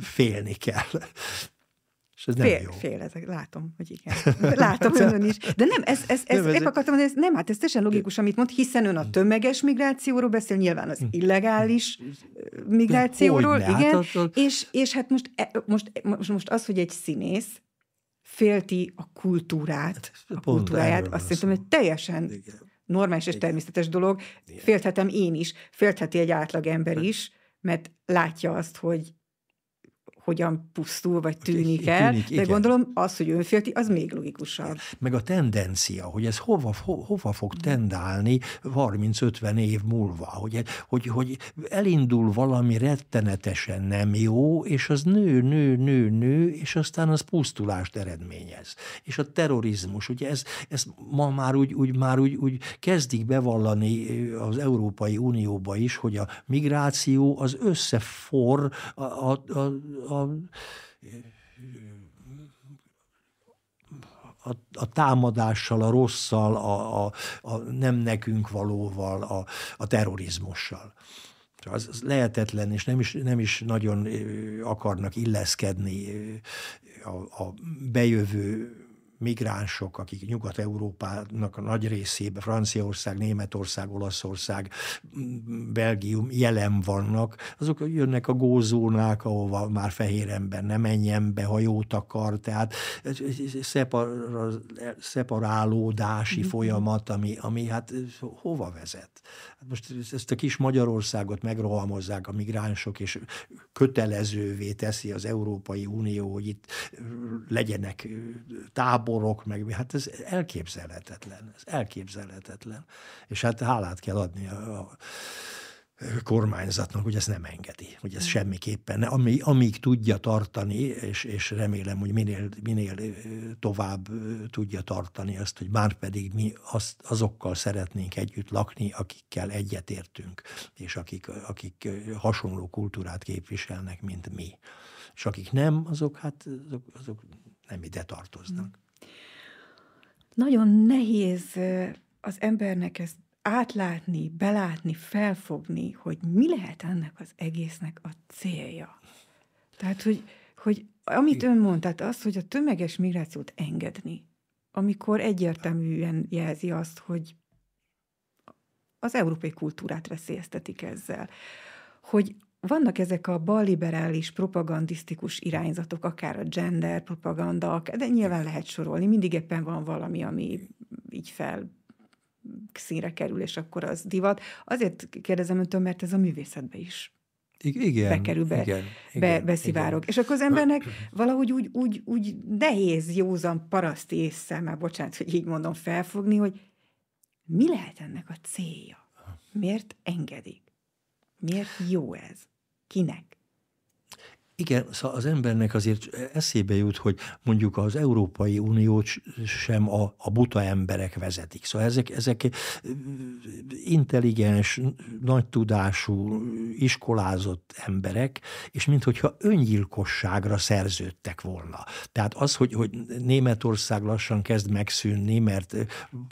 félni kell. És ez nem fél, jó. Fél, ezek, látom, hogy igen. Látom önön is. De nem, ez, ez, ez, nem, ez akartam mondani, ez nem, hát ez teljesen logikus, amit mond, hiszen ön a tömeges migrációról beszél, nyilván az hm. illegális migrációról, Hogyne, igen, hát és, és hát most, e, most, most, most az, hogy egy színész félti a kultúrát, hát, a kultúráját, azt szerintem egy teljesen igen. normális és természetes dolog. Igen. Félthetem én is, féltheti egy átlag ember is, mert látja azt, hogy hogyan pusztul, vagy tűnik el, tűnik, de igen. gondolom az, hogy önfélti, az még logikusabb. Meg a tendencia, hogy ez hova, ho, hova fog tendálni 30-50 év múlva, hogy, hogy, hogy elindul valami rettenetesen nem jó, és az nő, nő, nő, nő, és aztán az pusztulást eredményez. És a terrorizmus, ugye ez, ez ma már úgy, úgy, már úgy, úgy kezdik bevallani az Európai Unióba is, hogy a migráció az összefor a, a, a, a a, a támadással, a rosszal, a, a, a nem nekünk valóval, a, a terrorizmussal. Az, az lehetetlen, és nem is, nem is nagyon akarnak illeszkedni a, a bejövő migránsok, akik Nyugat-Európának a nagy részében, Franciaország, Németország, Olaszország, Belgium jelen vannak, azok jönnek a gózónák, ahova már fehér ember ne menjen be, ha jót akar, tehát szepar, szeparálódási mm-hmm. folyamat, ami, ami hát hova vezet? Hát most ezt a kis Magyarországot megrohamozzák a migránsok, és kötelezővé teszi az Európai Unió, hogy itt legyenek tábor, táborok, meg hát ez elképzelhetetlen, ez elképzelhetetlen. És hát hálát kell adni a, a kormányzatnak, hogy ezt nem engedi, hogy ez semmiképpen, ami, amíg tudja tartani, és, és remélem, hogy minél, minél tovább tudja tartani azt, hogy már pedig mi azt, azokkal szeretnénk együtt lakni, akikkel egyetértünk, és akik, akik hasonló kultúrát képviselnek, mint mi. És akik nem, azok hát azok, azok nem ide tartoznak nagyon nehéz az embernek ezt átlátni, belátni, felfogni, hogy mi lehet ennek az egésznek a célja. Tehát, hogy, hogy amit ön mond, tehát az, hogy a tömeges migrációt engedni, amikor egyértelműen jelzi azt, hogy az európai kultúrát veszélyeztetik ezzel, hogy vannak ezek a balliberális, propagandisztikus irányzatok, akár a gender propaganda, de nyilván lehet sorolni, mindig éppen van valami, ami így fel színre kerül, és akkor az divat. Azért kérdezem öntől, mert ez a művészetbe is igen, bekerül, be, igen, be, beszivárog. És akkor az embernek valahogy úgy, úgy, úgy nehéz, józan, paraszti észre, már bocsánat, hogy így mondom, felfogni, hogy mi lehet ennek a célja? Miért engedik? Miért jó ez? Kinek? Igen, szóval az embernek azért eszébe jut, hogy mondjuk az Európai Uniót sem a, a buta emberek vezetik. Szóval ezek, ezek intelligens, nagy tudású, iskolázott emberek, és minthogyha öngyilkosságra szerződtek volna. Tehát az, hogy, hogy Németország lassan kezd megszűnni, mert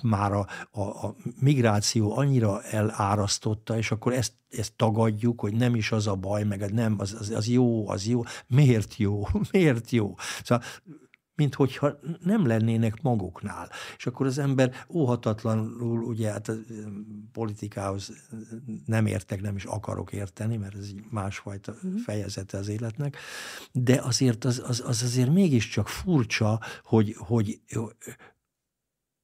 már a, a, a migráció annyira elárasztotta, és akkor ezt ezt tagadjuk, hogy nem is az a baj, meg nem, az, az, az jó, az jó. Miért jó? Miért jó? Szóval mint hogyha nem lennének maguknál. És akkor az ember óhatatlanul, ugye hát a politikához nem értek, nem is akarok érteni, mert ez egy másfajta mhm. fejezete az életnek, de azért az, az, az azért mégiscsak furcsa, hogy, hogy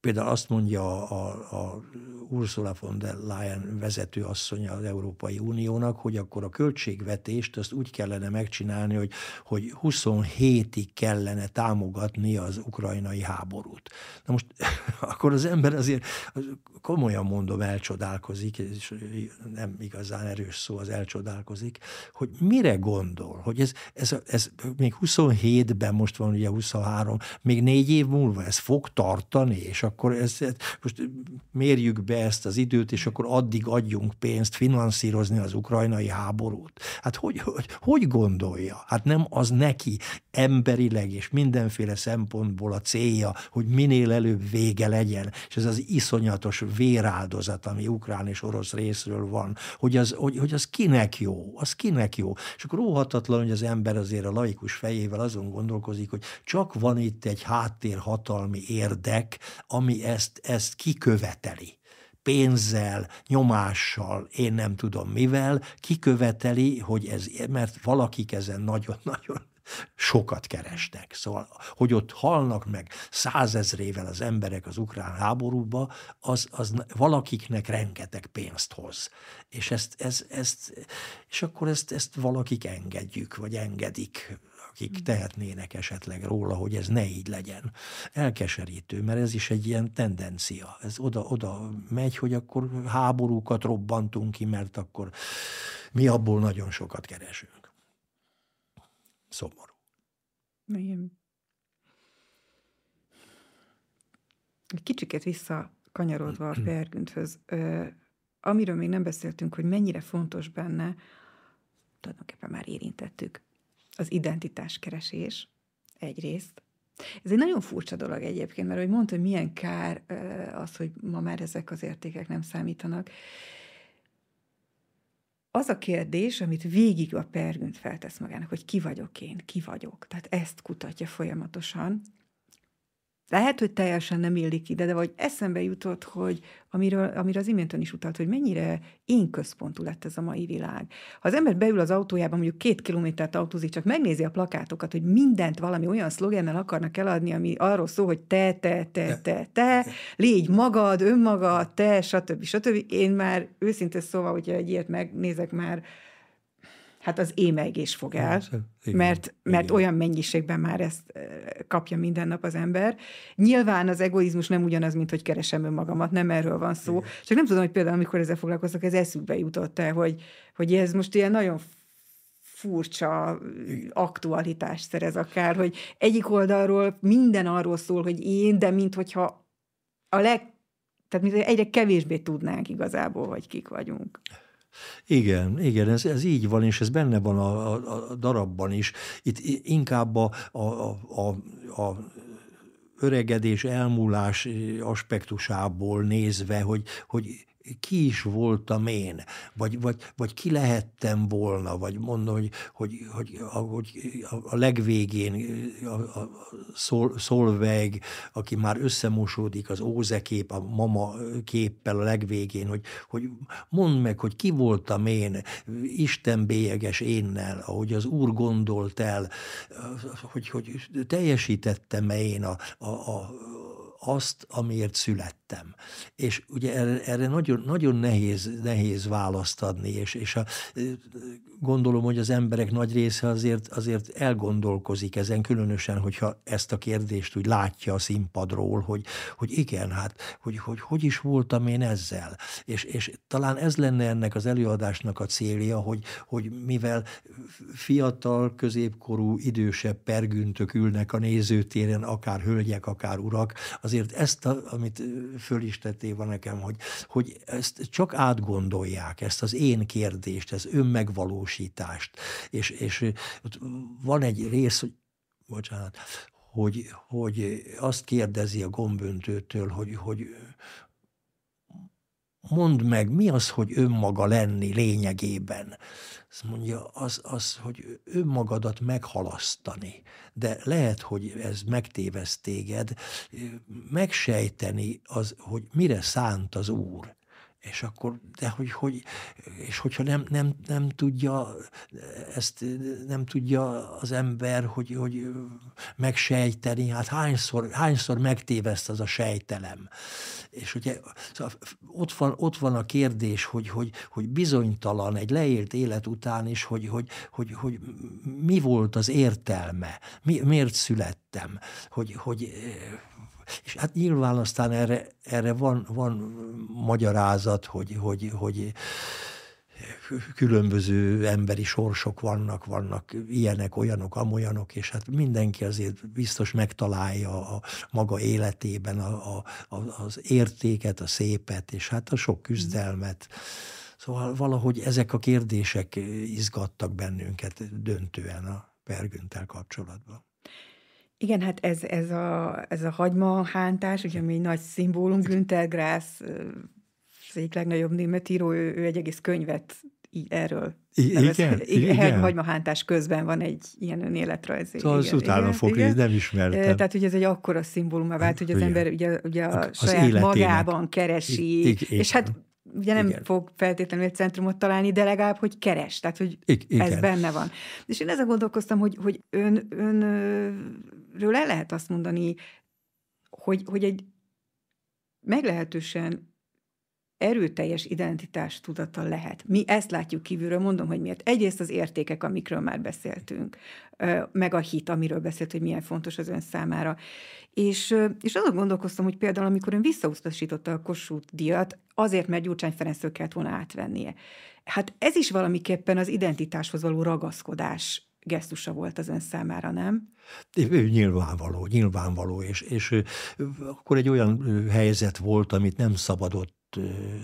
Például azt mondja a, a Ursula von der Leyen vezető asszonya az Európai Uniónak, hogy akkor a költségvetést azt úgy kellene megcsinálni, hogy, hogy 27-ig kellene támogatni az ukrajnai háborút. Na most akkor az ember azért komolyan mondom, elcsodálkozik, és nem igazán erős szó az elcsodálkozik, hogy mire gondol, hogy ez, ez, ez még 27-ben, most van ugye 23, még négy év múlva ez fog tartani, és akkor ez, most mérjük be ezt az időt, és akkor addig adjunk pénzt finanszírozni az ukrajnai háborút. Hát hogy, hogy, hogy gondolja? Hát nem az neki emberileg és mindenféle szempontból a célja, hogy minél előbb vége legyen, és ez az iszonyatos véráldozat, ami ukrán és orosz részről van, hogy az, hogy, hogy az kinek jó, az kinek jó. És akkor óhatatlan, hogy az ember azért a laikus fejével azon gondolkozik, hogy csak van itt egy háttérhatalmi érdek, ami ezt, ezt kiköveteli pénzzel, nyomással, én nem tudom mivel, kiköveteli, hogy ez, mert valakik ezen nagyon-nagyon sokat keresnek. Szóval, hogy ott halnak meg százezrével az emberek az ukrán háborúba, az, az valakiknek rengeteg pénzt hoz. És, ezt, ez, ezt, és akkor ezt, ezt valakik engedjük, vagy engedik akik tehetnének esetleg róla, hogy ez ne így legyen. Elkeserítő, mert ez is egy ilyen tendencia. Ez oda-oda megy, hogy akkor háborúkat robbantunk ki, mert akkor mi abból nagyon sokat keresünk. Szomorú. Igen. Kicsiket visszakanyarodva a. Pergünthöz, amiről még nem beszéltünk, hogy mennyire fontos benne, tulajdonképpen már érintettük, az identitáskeresés egyrészt. Ez egy nagyon furcsa dolog egyébként, mert hogy mondta, hogy milyen kár az, hogy ma már ezek az értékek nem számítanak. Az a kérdés, amit végig a Pergünt feltesz magának, hogy ki vagyok én, ki vagyok. Tehát ezt kutatja folyamatosan, lehet, hogy teljesen nem illik ide, de vagy eszembe jutott, hogy amiről, amiről az imént is utalt, hogy mennyire én központú lett ez a mai világ. Ha az ember beül az autójában, mondjuk két kilométert autózik, csak megnézi a plakátokat, hogy mindent valami olyan szlogennel akarnak eladni, ami arról szól, hogy te, te, te, te, te, légy magad, önmagad, te, stb. stb. Én már őszintén szóval, hogyha egy ilyet megnézek már, hát az émelygés fog el, igen, mert, mert igen. olyan mennyiségben már ezt kapja minden nap az ember. Nyilván az egoizmus nem ugyanaz, mint hogy keresem önmagamat, nem erről van szó. Igen. Csak nem tudom, hogy például, amikor ezzel foglalkoztak, ez eszükbe jutott el, hogy, hogy ez most ilyen nagyon furcsa aktualitást szerez akár, hogy egyik oldalról minden arról szól, hogy én, de mint hogyha a leg, tehát mint egyre kevésbé tudnánk igazából, hogy kik vagyunk. Igen, igen, ez, ez így van, és ez benne van a, a, a darabban is. Itt inkább a, a, a, a öregedés, elmúlás aspektusából nézve, hogy, hogy ki is voltam én, vagy, vagy, vagy ki lehettem volna, vagy mondom, hogy, hogy, hogy, hogy a legvégén a, a szol, Szolveg, aki már összemosódik az ózekép, a mama képpel a legvégén, hogy, hogy mondd meg, hogy ki voltam én, Isten bélyeges énnel, ahogy az Úr gondolt el, hogy, hogy teljesítettem-e én a, a, a azt, amiért születtem. És ugye erre, erre nagyon, nagyon nehéz, nehéz választ adni, és, és a, gondolom, hogy az emberek nagy része azért, azért elgondolkozik ezen, különösen, hogyha ezt a kérdést úgy látja a színpadról, hogy, hogy igen, hát, hogy, hogy hogy is voltam én ezzel. És, és talán ez lenne ennek az előadásnak a célja, hogy, hogy mivel fiatal, középkorú, idősebb pergüntök ülnek a nézőtéren, akár hölgyek, akár urak, azért ezt, a, amit föl is tettél van nekem, hogy, hogy ezt csak átgondolják, ezt az én kérdést, ez önmegvalósítást. És, és ott van egy rész, hogy bocsánat, hogy, hogy azt kérdezi a gomböntőtől, hogy, hogy mondd meg, mi az, hogy önmaga lenni lényegében. Azt mondja, az, az, hogy önmagadat meghalasztani. De lehet, hogy ez megtéveszt téged, megsejteni az, hogy mire szánt az Úr és akkor, de hogy, hogy és hogyha nem, nem, nem tudja, ezt nem tudja az ember, hogy, hogy megsejteni, hát hányszor, hányszor megtéveszt az a sejtelem. És ugye szóval ott, van, ott van a kérdés, hogy, hogy, hogy bizonytalan egy leélt élet után is, hogy, hogy, hogy, hogy mi volt az értelme, mi, miért születtem, hogy, hogy és hát nyilván aztán erre, erre van, van magyarázat, hogy, hogy, hogy különböző emberi sorsok vannak, vannak ilyenek, olyanok, amolyanok, és hát mindenki azért biztos megtalálja a maga életében a, a, az értéket, a szépet, és hát a sok küzdelmet. Szóval valahogy ezek a kérdések izgattak bennünket döntően a Pergüntel kapcsolatban. Igen, hát ez, ez, a, ez a hagyma hántás, ugye ami egy nagy szimbólum, Günther Grass, az egyik legnagyobb német író, ő, ő egy egész könyvet így erről I- igen, igen, igen. hagymahántás közben van egy ilyen önéletrajz. Szóval igen, az utána fog igen. nem ismertem. Tehát, hogy ez egy akkora szimbólum vált, hogy az igen. ember ugye, ugye a az saját életének. magában keresi, I- és hát ugye nem Igen. fog feltétlenül egy centrumot találni, de legalább, hogy keres, tehát, hogy Igen. ez benne van. És én ezen gondolkoztam, hogy, hogy ön, önről el lehet azt mondani, hogy, hogy egy meglehetősen erőteljes identitás tudata lehet. Mi ezt látjuk kívülről, mondom, hogy miért. Egyrészt az értékek, amikről már beszéltünk, meg a hit, amiről beszélt, hogy milyen fontos az ön számára. És, és azon gondolkoztam, hogy például amikor ön visszautasította a Kossuth díjat, azért, mert Gyurcsány Ferenctől kellett volna átvennie. Hát ez is valamiképpen az identitáshoz való ragaszkodás gesztusa volt az ön számára, nem? Nyilvánvaló, nyilvánvaló, és, és akkor egy olyan helyzet volt, amit nem szabadott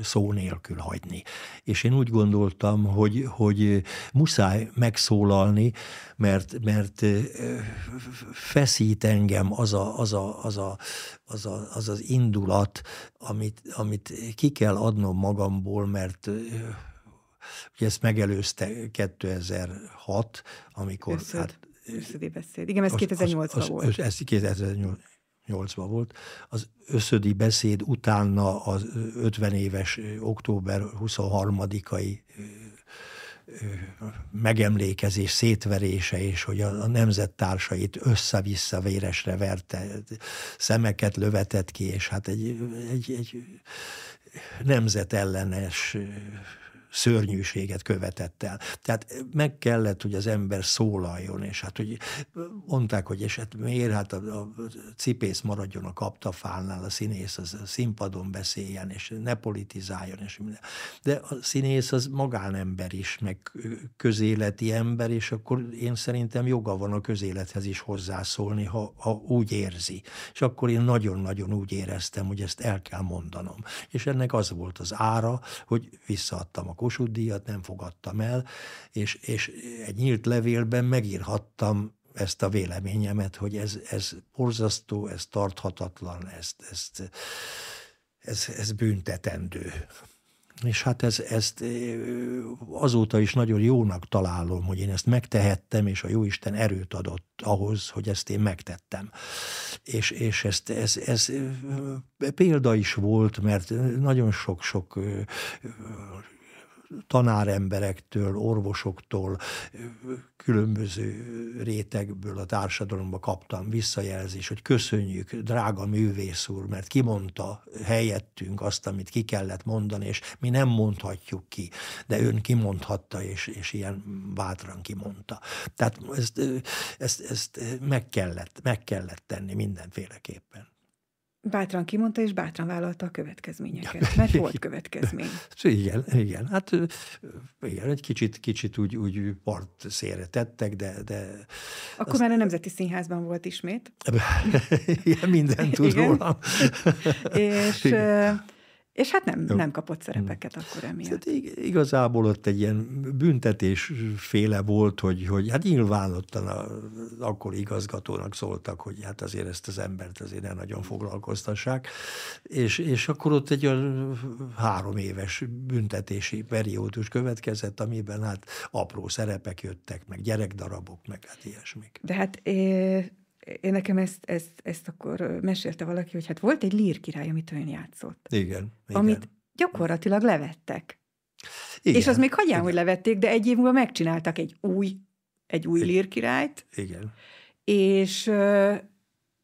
szó nélkül hagyni. És én úgy gondoltam, hogy, hogy muszáj megszólalni, mert, mert feszít engem az a, az, a, az, a, az, a, az, az indulat, amit, amit ki kell adnom magamból, mert Ugye ezt megelőzte 2006, amikor... Összöd, hát, összödi beszéd. Igen, ez 2008-ban volt. Ez 2008-ban volt. Az összödi beszéd utána az 50 éves október 23-ai megemlékezés szétverése, és hogy a, a nemzettársait össze-vissza véresre verte, szemeket lövetett ki, és hát egy, egy, egy nemzetellenes szörnyűséget követett el. Tehát meg kellett, hogy az ember szólaljon, és hát hogy mondták, hogy és hát miért, hát a, a cipész maradjon a kaptafálnál, a színész az a színpadon beszéljen, és ne politizáljon, és minden. De a színész az magánember is, meg közéleti ember, és akkor én szerintem joga van a közélethez is hozzászólni, ha, ha úgy érzi. És akkor én nagyon-nagyon úgy éreztem, hogy ezt el kell mondanom. És ennek az volt az ára, hogy visszaadtam a Kossuth díjat, nem fogadtam el, és, és egy nyílt levélben megírhattam ezt a véleményemet, hogy ez, ez borzasztó, ez tarthatatlan, ez, ez, ez, ez büntetendő. És hát ez, ezt azóta is nagyon jónak találom, hogy én ezt megtehettem, és a Jóisten erőt adott ahhoz, hogy ezt én megtettem. És, és ezt, ez, ez példa is volt, mert nagyon sok-sok tanáremberektől, orvosoktól, különböző rétegből a társadalomba kaptam visszajelzés, hogy köszönjük, drága művész úr, mert kimondta helyettünk azt, amit ki kellett mondani, és mi nem mondhatjuk ki, de ön kimondhatta, és, és ilyen bátran kimondta. Tehát ezt, ezt, ezt meg, kellett, meg kellett tenni mindenféleképpen. Bátran kimondta, és bátran vállalta a következményeket, mert volt következmény. igen, igen. Hát igen, egy kicsit, kicsit úgy, úgy part szélre tettek, de... de Akkor azt... már a Nemzeti Színházban volt ismét. igen, minden tud igen. rólam. és... Igen és hát nem, nem kapott szerepeket hmm. akkor emiatt. Hát igazából ott egy ilyen büntetés féle volt, hogy, hogy hát nyilvánottan az akkori igazgatónak szóltak, hogy hát azért ezt az embert azért nem nagyon foglalkoztassák, és, és akkor ott egy olyan három éves büntetési periódus következett, amiben hát apró szerepek jöttek, meg gyerekdarabok, meg hát ilyesmik. De hát én nekem ezt, ezt, ezt akkor mesélte valaki, hogy hát volt egy lír király, amit ön játszott. Igen. Amit igen. gyakorlatilag levettek. Igen, és az még hagyján, igen. hogy levették, de egy év múlva megcsináltak egy új, egy új lír királyt. Igen. És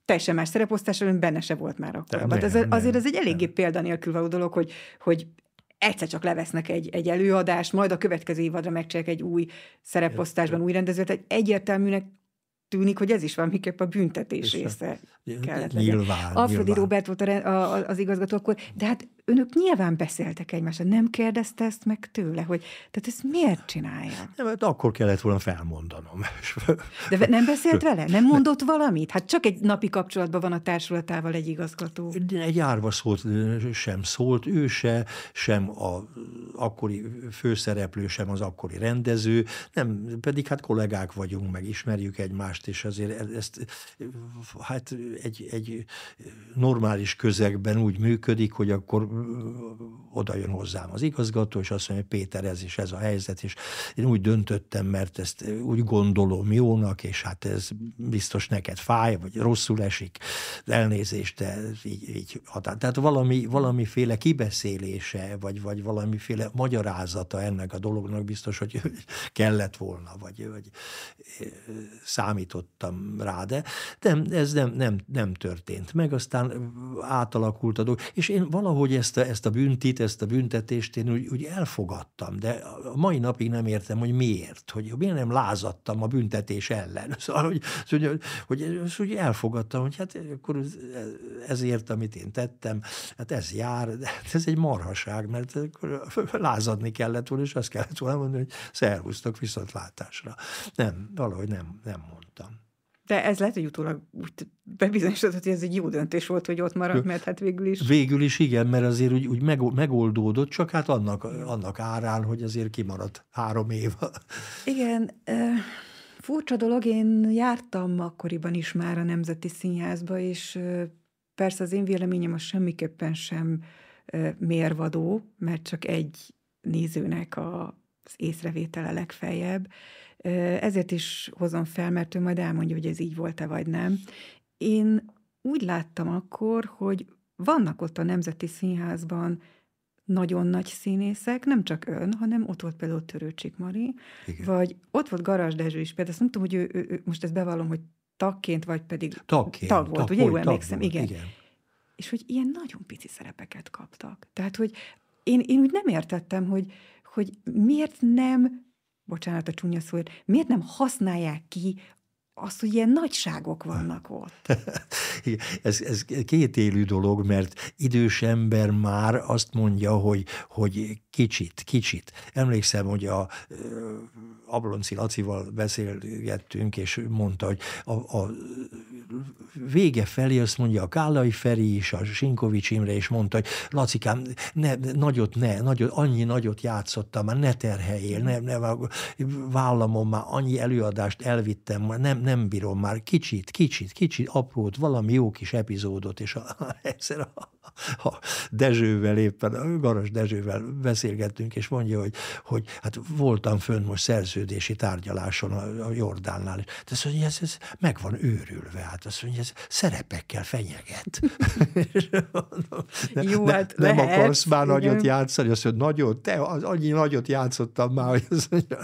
teljesen más szereposztás, amiben benne se volt már akkor. Hát ez, azért ez egy eléggé nem. példanélkül való dolog, hogy, hogy egyszer csak levesznek egy, egy előadást, majd a következő évadra megcsinálják egy új szereposztásban, új rendezőt. Egy egyértelműnek tűnik, hogy ez is valamiképp a büntetés része kellett legyen. Nyilván, Alfredi nyilván. Robert volt a, a, az igazgató akkor, de hát önök nyilván beszéltek egymással, nem kérdezte ezt meg tőle, hogy tehát ezt miért csinálja? Nem, hát akkor kellett volna felmondanom. De nem beszélt vele? Nem mondott valamit? Hát csak egy napi kapcsolatban van a társulatával egy igazgató. Egy árva szólt sem szólt, ő se, sem a akkori főszereplő, sem az akkori rendező, nem, pedig hát kollégák vagyunk, meg ismerjük egymást, és azért ezt hát egy, egy normális közegben úgy működik, hogy akkor oda jön hozzám az igazgató, és azt mondja, hogy Péter, ez is ez a helyzet, és én úgy döntöttem, mert ezt úgy gondolom jónak, és hát ez biztos neked fáj, vagy rosszul esik, elnézést, de így, így határ. Tehát valami, valamiféle kibeszélése, vagy, vagy valamiféle magyarázata ennek a dolognak biztos, hogy kellett volna, vagy, vagy számítottam rá, de nem, ez nem, nem, nem történt meg, aztán átalakult a dolog, és én valahogy ezt ezt a, ezt a büntit, ezt a büntetést én úgy, úgy elfogadtam, de a mai napig nem értem, hogy miért, hogy miért nem lázadtam a büntetés ellen. Szóval, hogy, hogy, hogy, hogy elfogadtam, hogy hát akkor ezért, amit én tettem, hát ez jár, de hát ez egy marhaság, mert akkor lázadni kellett volna, és azt kellett volna mondani, hogy szervusztok viszontlátásra. Nem, valahogy nem, nem mondtam. De ez lehet, hogy utólag úgy bebizonyosodott, hogy ez egy jó döntés volt, hogy ott maradt, mert hát végül is... Végül is igen, mert azért úgy, úgy megoldódott, csak hát annak, annak árán, hogy azért kimaradt három év. Igen, furcsa dolog, én jártam akkoriban is már a Nemzeti Színházba, és persze az én véleményem az semmiképpen sem mérvadó, mert csak egy nézőnek az észrevétele legfeljebb, ezért is hozom fel, mert ő majd elmondja, hogy ez így volt-e vagy nem. Én úgy láttam akkor, hogy vannak ott a Nemzeti Színházban nagyon nagy színészek, nem csak ön, hanem ott volt például Törőcsik Mari, Igen. vagy ott volt Garas Dezső is, például azt nem tudom, hogy ő, ő, ő most ezt bevallom, hogy tagként, vagy pedig tagként, tag volt, tag, ugye? Jó emlékszem, volt, igen. igen. És hogy ilyen nagyon pici szerepeket kaptak. Tehát, hogy én, én úgy nem értettem, hogy, hogy miért nem bocsánat a csúnya szóért, miért nem használják ki azt, hogy ilyen nagyságok vannak ott. ez, ez két élő dolog, mert idős ember már azt mondja, hogy, hogy kicsit, kicsit. Emlékszem, hogy a Ablonci Lacival beszélgettünk, és mondta, hogy a, a vége felé azt mondja a Kállai Feri is, a Sinkovics Imre is mondta, hogy Lacikám, ne, nagyot ne, nagyot, annyi nagyot játszottam, már ne terheljél, ne, ne, vállamon már annyi előadást elvittem, nem, nem bírom már, kicsit, kicsit, kicsit, aprót, valami jó kis epizódot, és a, egyszer a, a Dezsővel éppen, a Garas Dezsővel beszélgettünk, és mondja, hogy, hogy hát voltam fönn most szerződési tárgyaláson a, a Jordánnál, de azt mondja, ez, ez meg van őrülve, hát azt mondja, ez szerepekkel fenyeget. Jó, ne, hát nem lehet, akarsz már igen. nagyot játszani, azt mondja, nagyot, te az, annyi nagyot játszottam már, hogy azt mondja,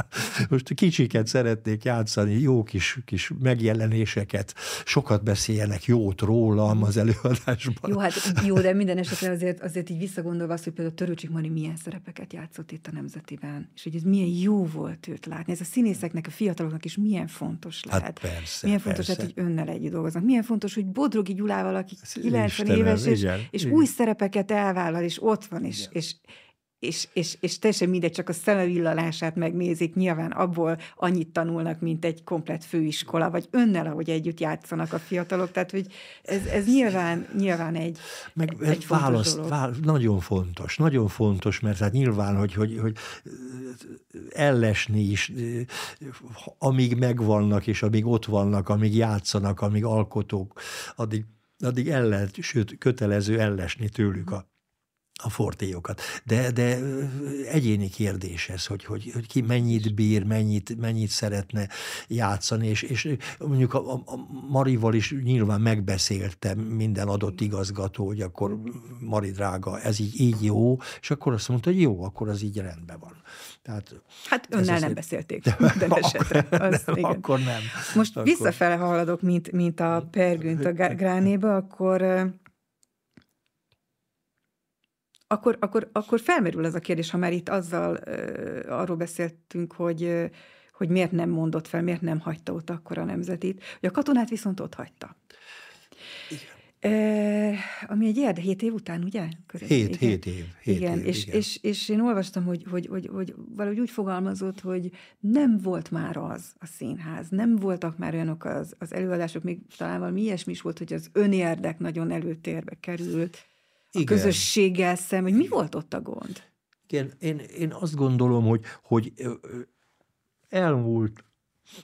most kicsiket szeretnék játszani, jó kis, kis megjelenéseket, sokat beszéljenek jót rólam az előadásban. Jó, hát jó, de minden esetre azért, azért így visszagondolva azt, hogy például Törőcsik Mari milyen szerepeket játszott itt a Nemzetiben, és hogy ez milyen jó volt őt látni. Ez a színészeknek, a fiataloknak is milyen fontos lehet. Hát persze, milyen fontos persze. lehet, hogy önnel együtt dolgoznak. Milyen fontos, hogy Bodrogi Gyulával, aki 90 Istenem, éves, és, igen, és igen. új szerepeket elvállal, és ott van, és, és, és, és, és teljesen mindegy, csak a szemevillalását megnézik, nyilván abból annyit tanulnak, mint egy komplet főiskola, vagy önnel, ahogy együtt játszanak a fiatalok, tehát hogy ez, ez nyilván, nyilván egy, Meg egy választ, dolog. vál, nagyon fontos, nagyon fontos, mert hát nyilván, hogy, hogy, hogy ellesni is, amíg megvannak, és amíg ott vannak, amíg játszanak, amíg alkotók, addig, addig el lehet, sőt, kötelező ellesni tőlük a, a fortélyokat. De, de egyéni kérdés ez, hogy, hogy, hogy ki mennyit bír, mennyit, mennyit szeretne játszani, és, és mondjuk a, a Marival is nyilván megbeszéltem minden adott igazgató, hogy akkor Mari drága, ez így, így jó, és akkor azt mondta, hogy jó, akkor az így rendben van. Tehát, Hát önnel nem egy- beszélték minden esetre. Az, nem, igen. akkor nem. Most Akkor- visszafele haladok, mint, mint a pergőnt a gránéba, akkor, akkor, akkor, akkor felmerül ez a kérdés, ha már itt azzal ö, arról beszéltünk, hogy, ö, hogy miért nem mondott fel, miért nem hagyta ott akkor a nemzetit, hogy a katonát viszont ott hagyta. E, ami egy érde, hét év után, ugye? Körülbelül, Hét, igen. hét év. Hét igen, év, és, igen. És, és én olvastam, hogy, hogy, hogy, hogy valahogy úgy fogalmazott, hogy nem volt már az a színház, nem voltak már olyanok az, az előadások, még talán valami ilyesmi is volt, hogy az önérdek nagyon előtérbe került, Igen. közösséggel szem, hogy mi volt ott a gond? Igen, én, én azt gondolom, hogy, hogy elmúlt,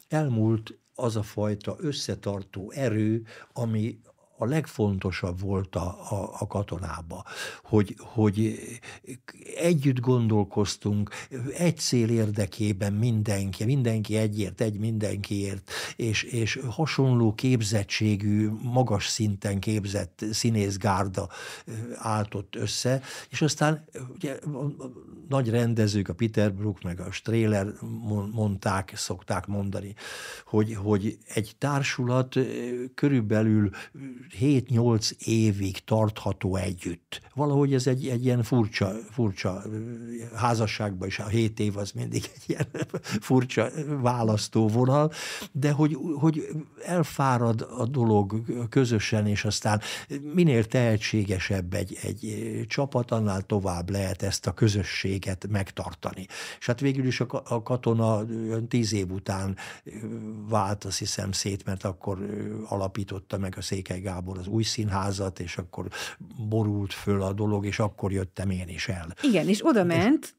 elmúlt az a fajta összetartó erő, ami a legfontosabb volt a, a, a katonába, hogy, hogy együtt gondolkoztunk, egy cél érdekében mindenki, mindenki egyért, egy mindenkiért, és, és hasonló képzettségű, magas szinten képzett színészgárda állt össze, és aztán ugye, a, nagy rendezők, a Peter Brook meg a Strehler mon- mondták, szokták mondani, hogy, hogy egy társulat körülbelül 7-8 évig tartható együtt. Valahogy ez egy, egy ilyen furcsa, furcsa házasságban is a 7 év az mindig egy ilyen furcsa választóvonal, de hogy, hogy elfárad a dolog közösen, és aztán minél tehetségesebb egy, egy csapat, annál tovább lehet ezt a közösséget megtartani. És hát végül is a, a katona tíz év után vált, azt hiszem, szét, mert akkor alapította meg a Székely Gábor az új színházat, és akkor borult föl a dolog, és akkor jöttem én is el. Igen, és oda ment,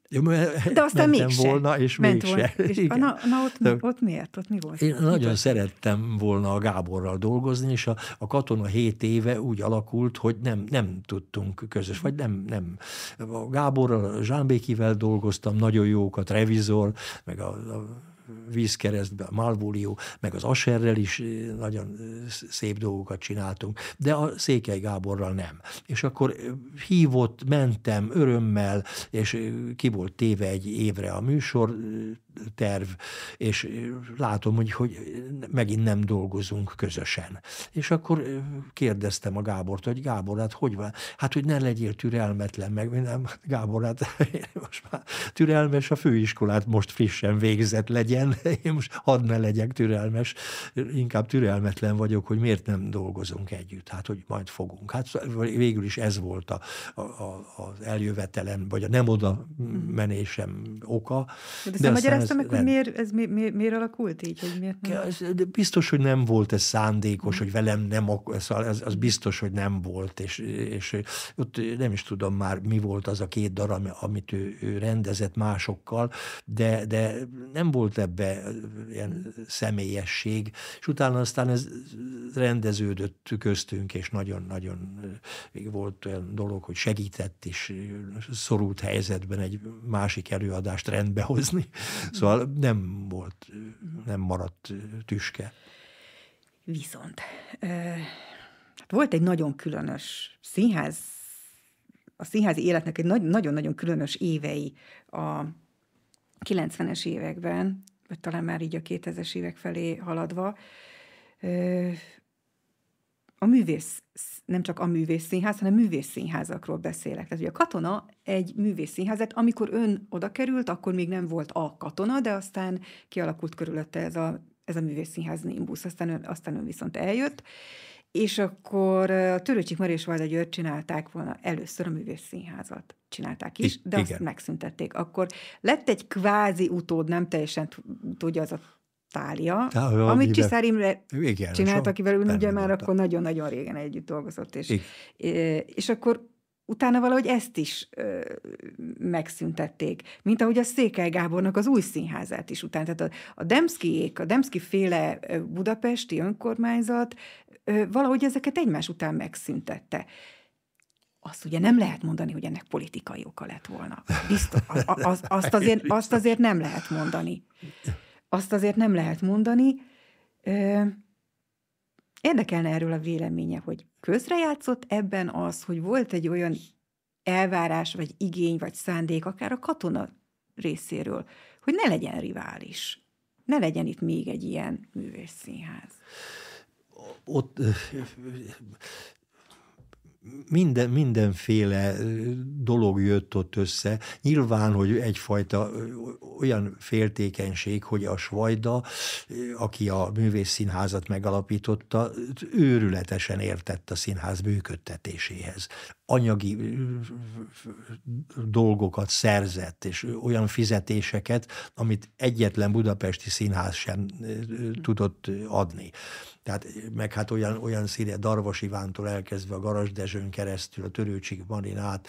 de aztán mégse. volna, és ment mégse. Volna. És, na, na ott, de, ott miért? Ott mi volt? Én mi nagyon volt? szerettem volna a Gáborral dolgozni, és a, a katona hét éve úgy alakult, hogy nem, nem tudtunk közös, vagy nem, nem. A Gáborral, Zsánbékivel dolgoztam, nagyon jókat, revizor, meg a, a vízkeresztbe, Malvólió, meg az Aserrel is eh, nagyon eh, szép dolgokat csináltunk, de a Székely Gáborral nem. És akkor eh, hívott, mentem örömmel, és ki volt téve egy évre a műsor, terv, és látom, hogy, hogy megint nem dolgozunk közösen. És akkor kérdeztem a Gábort, hogy Gábor, hát hogy van? Hát, hogy ne legyél türelmetlen, meg nem, Gábor, hát most már türelmes, a főiskolát most frissen végzett legyen, én most hadd ne legyek türelmes, inkább türelmetlen vagyok, hogy miért nem dolgozunk együtt, hát, hogy majd fogunk. Hát végül is ez volt a, a, a, az eljövetelen, vagy a nem oda menésem oka. De, de aztán magyarázta meg, hogy miért, ez mi, mi, miért alakult így? Hogy miért nem? De biztos, hogy nem volt ez szándékos, hogy velem nem, az, az biztos, hogy nem volt, és, és ott nem is tudom már, mi volt az a két darab, amit ő, ő rendezett másokkal, de, de nem volt ebbe ilyen személyesség, és utána aztán ez rendeződött köztünk, és nagyon-nagyon volt olyan dolog, hogy segített is szorult helyzetben egy másik előadást rendbehozni. Szóval nem volt, nem maradt tüske. Viszont hát volt egy nagyon különös színház, a színházi életnek egy nagyon-nagyon különös évei a 90-es években, vagy talán már így a 2000-es évek felé haladva, a művész, nem csak a művész színház, hanem művész színházakról beszélek. Tehát, hogy a katona egy művész színházat, amikor ön oda került, akkor még nem volt a katona, de aztán kialakult körülötte ez a, ez a művész színház Nimbus, aztán ön, aztán ön viszont eljött, és akkor a Törőcsik Mari és Valda György csinálták volna először a művész színházat. Csinálták is, de Igen. azt megszüntették. Akkor lett egy kvázi utód, nem teljesen tudja az a Tália, Tália amit Csiszár Imre igen, csinált, akivel ön ugye már akkor nagyon-nagyon régen együtt dolgozott, és, és akkor utána valahogy ezt is ö, megszüntették, mint ahogy a Székely Gábornak az új színházát is utána. Tehát a, a Demszkiék, a Demszki féle budapesti önkormányzat ö, valahogy ezeket egymás után megszüntette. Azt ugye nem lehet mondani, hogy ennek politikai oka lett volna. Biztos, az, az, azt, azért, azt azért nem lehet mondani azt azért nem lehet mondani. Érdekelne erről a véleménye, hogy közrejátszott ebben az, hogy volt egy olyan elvárás, vagy igény, vagy szándék, akár a katona részéről, hogy ne legyen rivális. Ne legyen itt még egy ilyen művészszínház. Ott minden, mindenféle dolog jött ott össze. Nyilván, hogy egyfajta olyan féltékenység, hogy a Svajda, aki a művészszínházat megalapította, őrületesen értett a színház működtetéséhez anyagi dolgokat szerzett, és olyan fizetéseket, amit egyetlen budapesti színház sem tudott adni. Tehát meg hát olyan, olyan színe Darvas Ivántól elkezdve a Garas Dezsőn keresztül, a Törőcsik Marinát,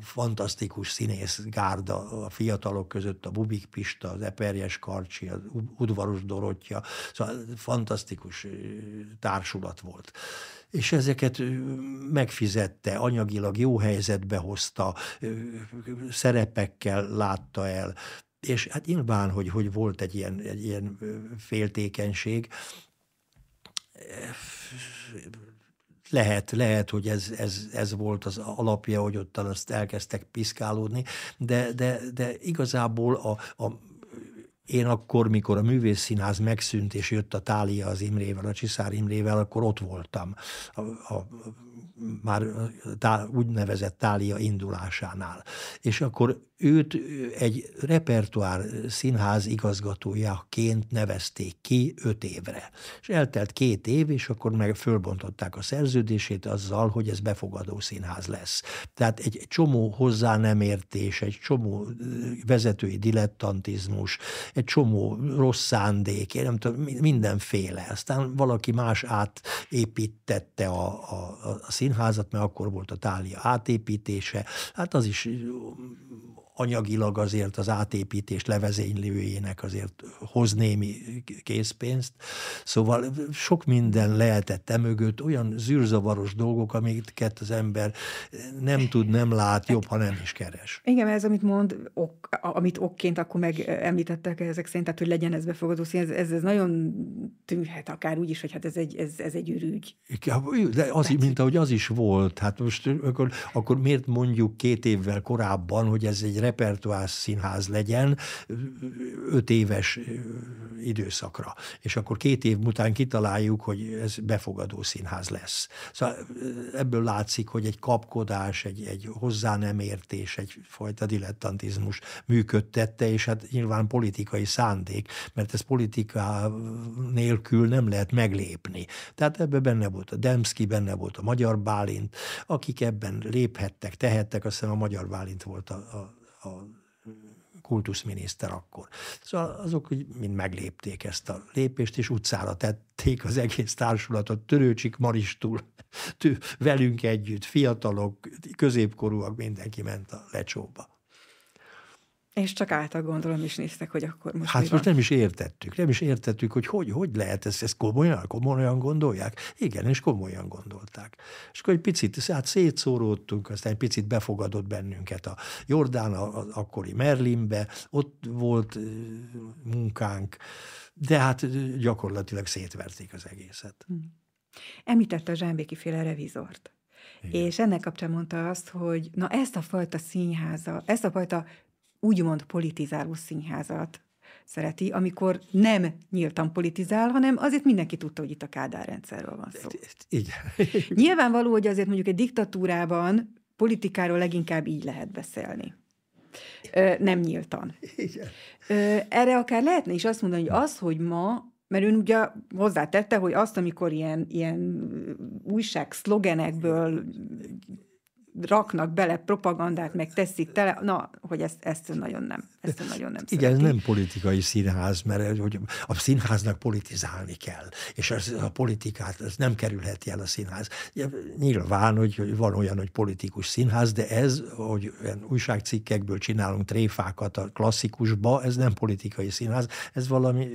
fantasztikus színész gárda a fiatalok között, a Bubik Pista, az Eperjes Karcsi, az Udvaros Dorottya, szóval fantasztikus társulat volt és ezeket megfizette, anyagilag jó helyzetbe hozta, szerepekkel látta el, és hát nyilván, hogy, hogy volt egy ilyen, egy ilyen féltékenység, lehet, lehet, hogy ez, ez, ez volt az alapja, hogy ottan azt elkezdtek piszkálódni, de, de, de igazából a, a én akkor, mikor a művészszínház megszűnt, és jött a Tália az Imrével, a Csiszár Imrével, akkor ott voltam. A, a, már tá, úgynevezett Tália indulásánál. És akkor őt egy repertoár színház igazgatójaként nevezték ki öt évre. És eltelt két év, és akkor meg fölbontották a szerződését azzal, hogy ez befogadó színház lesz. Tehát egy csomó hozzá nem értés, egy csomó vezetői dilettantizmus, egy csomó rossz szándék, én nem tudom, mindenféle. Aztán valaki más átépítette a, a, a színházat, mert akkor volt a tália átépítése. Hát az is anyagilag azért az átépítés levezénylőjének azért hoz némi készpénzt. Szóval sok minden lehetett emögött, olyan zűrzavaros dolgok, amiket az ember nem tud, nem lát, jobb, ha nem is keres. Igen, ez amit mond, ok, amit okként akkor meg említettek ezek szerint, tehát hogy legyen ez befogadó szín, ez, ez, ez nagyon tűnhet akár úgy is, hogy hát ez egy, ez, ez egy ürügy. De az, mint ahogy az is volt, hát most akkor, akkor miért mondjuk két évvel korábban, hogy ez egy repertoár színház legyen öt éves időszakra. És akkor két év után kitaláljuk, hogy ez befogadó színház lesz. Szóval ebből látszik, hogy egy kapkodás, egy, egy hozzá nem értés, egyfajta dilettantizmus működtette, és hát nyilván politikai szándék, mert ez politika nélkül nem lehet meglépni. Tehát ebben benne volt a Demszki, benne volt a Magyar Bálint, akik ebben léphettek, tehettek, azt hiszem a Magyar Bálint volt a, a a kultuszminiszter akkor. Szóval azok hogy mind meglépték ezt a lépést, és utcára tették az egész társulatot, Törőcsik Maristul, tő, velünk együtt, fiatalok, középkorúak, mindenki ment a lecsóba. És csak által gondolom is néztek, hogy akkor most Hát most nem is értettük, nem is értettük, hogy hogy, hogy lehet ezt, ezt komolyan, komolyan gondolják. Igen, és komolyan gondolták. És akkor egy picit, hát szétszóródtunk, aztán egy picit befogadott bennünket a Jordán, az akkori Merlinbe, ott volt munkánk, de hát gyakorlatilag szétverték az egészet. Hmm. Említette a Zsámbéki féle revizort. Igen. És ennek kapcsán mondta azt, hogy na ezt a fajta színháza, ezt a fajta úgymond politizáló színházat szereti, amikor nem nyíltan politizál, hanem azért mindenki tudta, hogy itt a Kádár rendszerről van szó. Igen. Nyilvánvaló, hogy azért mondjuk egy diktatúrában politikáról leginkább így lehet beszélni. Ö, nem nyíltan. Igen. Ö, erre akár lehetne is azt mondani, hogy az, hogy ma mert ön ugye hozzátette, hogy azt, amikor ilyen, ilyen újság szlogenekből raknak bele propagandát, meg teszik tele, na, hogy ezt, ezt nagyon nem, ezt nagyon nem Igen, ez nem politikai színház, mert hogy a színháznak politizálni kell, és az, a politikát ez nem kerülheti el a színház. Nyilván, hogy van olyan, hogy politikus színház, de ez, hogy olyan újságcikkekből csinálunk tréfákat a klasszikusba, ez nem politikai színház, ez valami,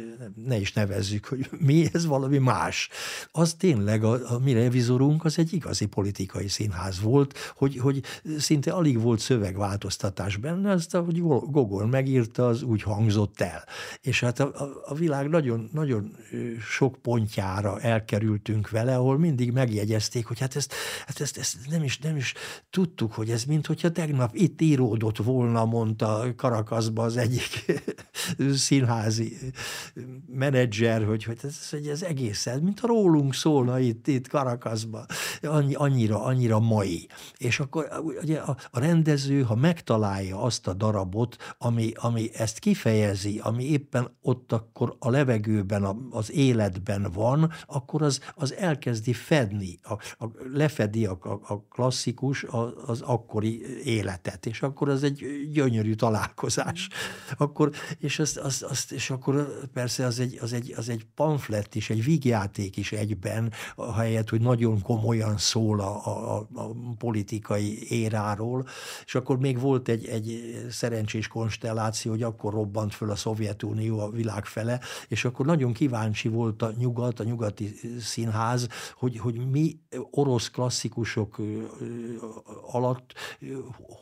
ne is nevezzük, hogy mi, ez valami más. Az tényleg a, a mi revizorunk az egy igazi politikai színház volt, hogy hogy, hogy szinte alig volt szövegváltoztatás benne, azt, ahogy Gogol megírta, az úgy hangzott el. És hát a, a, a világ nagyon, nagyon sok pontjára elkerültünk vele, ahol mindig megjegyezték, hogy hát ezt, hát ezt, ezt nem, is, nem is tudtuk, hogy ez mint hogyha tegnap itt íródott volna, mondta Karakaszba az egyik színházi menedzser, hogy, hogy ez, hogy ez egész, mint ha rólunk szólna itt, itt Karakaszba. Annyi, annyira, annyira mai. És és akkor ugye a, a rendező, ha megtalálja azt a darabot, ami, ami ezt kifejezi, ami éppen ott akkor a levegőben, a, az életben van, akkor az, az elkezdi fedni, a, a, lefedi a, a, klasszikus a, az akkori életet, és akkor az egy gyönyörű találkozás. Akkor, és, azt, azt, azt, és akkor persze az egy, az, egy, az egy pamflet is, egy vígjáték is egyben, ahelyett, hogy nagyon komolyan szól a, a, a politika politikai éráról, és akkor még volt egy, egy szerencsés konstelláció, hogy akkor robbant föl a Szovjetunió a világ fele, és akkor nagyon kíváncsi volt a nyugat, a nyugati színház, hogy, hogy mi orosz klasszikusok alatt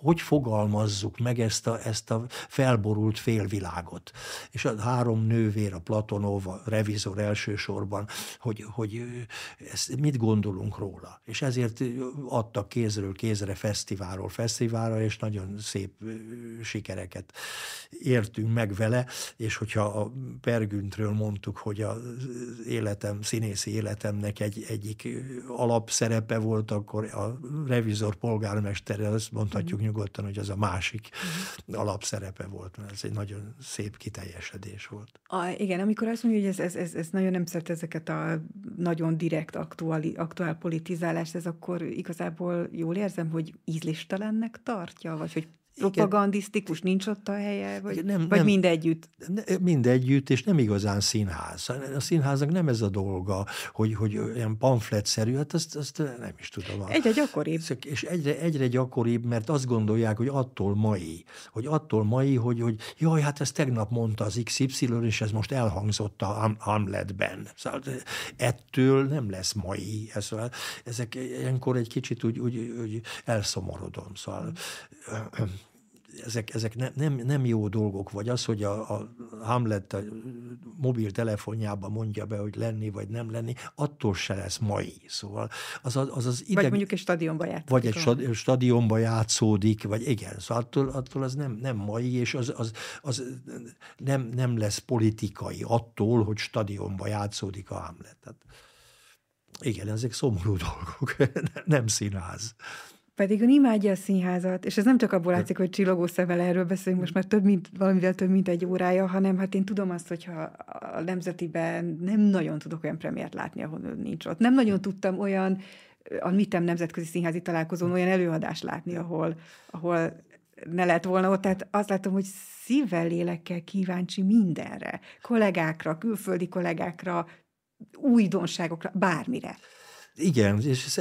hogy fogalmazzuk meg ezt a, ezt a felborult félvilágot. És a három nővér, a Platonov, a revizor elsősorban, hogy, hogy ezt mit gondolunk róla. És ezért adtak kézről kézre fesztiválról fesztiválra, és nagyon szép sikereket értünk meg vele, és hogyha a Pergüntről mondtuk, hogy az életem, színészi életemnek egy, egyik alapszerepe volt, akkor a revizor polgármestere, azt mondhatjuk mm. nyugodtan, hogy az a másik mm. alapszerepe volt, mert ez egy nagyon szép kiteljesedés volt. A, igen, amikor azt mondja, hogy ez, ez, ez, ez nagyon nem szeret ezeket a nagyon direkt aktuáli, aktuál politizálást, ez akkor igazából jól érzem, hogy ízlistelennek tartja, vagy hogy propagandisztikus, nincs ott a helye, vagy, nem, vagy nem, mindegyütt? Mindegyütt, és nem igazán színház. A színháznak nem ez a dolga, hogy, hogy ilyen pamfletszerű, hát azt, azt nem is tudom. Egyre gyakoribb. És egyre, egyre gyakoribb, mert azt gondolják, hogy attól mai, hogy attól mai, hogy, hogy jaj, hát ezt tegnap mondta az XY, és ez most elhangzott a Hamletben. Szóval ettől nem lesz mai. Ez, szóval ezek ilyenkor egy kicsit úgy, úgy, úgy elszomorodom. Szóval ezek, ezek ne, nem, nem jó dolgok, vagy az, hogy a, a Hamlet a mobiltelefonjában mondja be, hogy lenni vagy nem lenni, attól se lesz mai. Szóval az az, az, az ideg... Vagy mondjuk egy stadionba játszódik. Vagy egy a... stadionba játszódik, vagy igen, szóval attól, attól az nem, nem mai, és az, az, az nem, nem lesz politikai attól, hogy stadionba játszódik a Hamlet. Tehát, igen, ezek szomorú dolgok, nem színház. Pedig ön imádja a színházat, és ez nem csak abból látszik, hogy csillogó szemvel erről beszélünk most már több mint, valamivel több mint egy órája, hanem hát én tudom azt, hogyha a Nemzetiben nem nagyon tudok olyan premiért látni, ahol ön nincs ott. Nem nagyon tudtam olyan, a Mitem Nemzetközi Színházi Találkozón olyan előadást látni, ahol, ahol ne lett volna ott. Tehát azt látom, hogy szívvel, lélekkel kíváncsi mindenre. Kollégákra, külföldi kollégákra, újdonságokra, bármire. Igen, és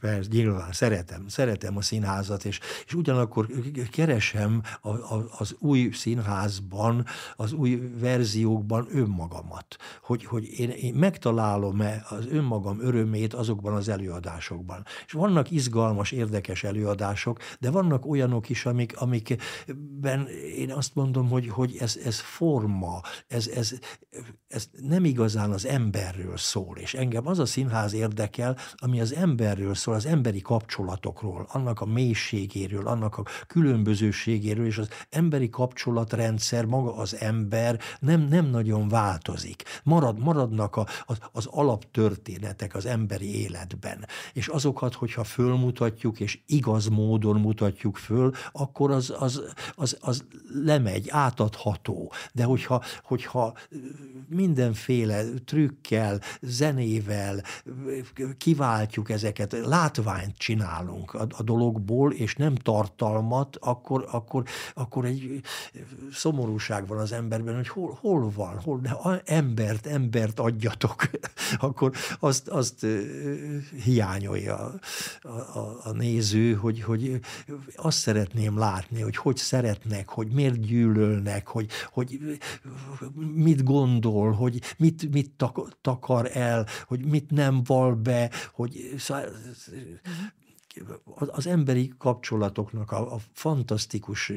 persze, nyilván szeretem, szeretem a színházat, és, és ugyanakkor keresem a, a, az új színházban, az új verziókban önmagamat, hogy, hogy én, én megtalálom-e az önmagam örömét azokban az előadásokban. És vannak izgalmas, érdekes előadások, de vannak olyanok is, amik, amikben én azt mondom, hogy, hogy ez, ez forma, ez, ez, ez nem igazán az emberről szól, és engem az a színház érdekel, el, ami az emberről szól, az emberi kapcsolatokról, annak a mélységéről, annak a különbözőségéről, és az emberi kapcsolatrendszer, maga az ember nem, nem nagyon változik. Marad, maradnak a, az, az alaptörténetek az emberi életben. És azokat, hogyha fölmutatjuk, és igaz módon mutatjuk föl, akkor az, az, az, az lemegy, átadható. De hogyha, hogyha mindenféle trükkel, zenével, kiváltjuk ezeket, látványt csinálunk a, a dologból, és nem tartalmat, akkor, akkor, akkor egy szomorúság van az emberben, hogy hol, hol van, hol, de embert, embert adjatok, akkor azt, azt hiányolja a, a, a néző, hogy, hogy azt szeretném látni, hogy hogy szeretnek, hogy miért gyűlölnek, hogy, hogy mit gondol, hogy mit, mit takar el, hogy mit nem val be, hogy az emberi kapcsolatoknak a, a fantasztikus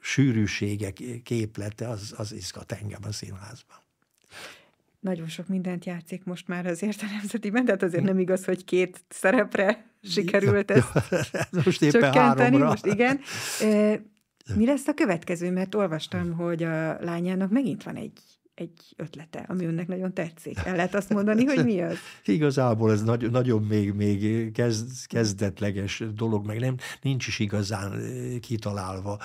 sűrűsége, képlete, az, az izgat engem a színházban. Nagyon sok mindent játszik most már azért a nemzetiben, tehát azért nem igaz, hogy két szerepre sikerült ezt most éppen csökkenteni. Háromra. Most igen. Mi lesz a következő? Mert olvastam, hogy a lányának megint van egy egy ötlete, ami önnek nagyon tetszik. El lehet azt mondani, hogy mi az? Igazából ez nagy, nagyon még, még kezd, kezdetleges dolog, meg nem, nincs is igazán kitalálva.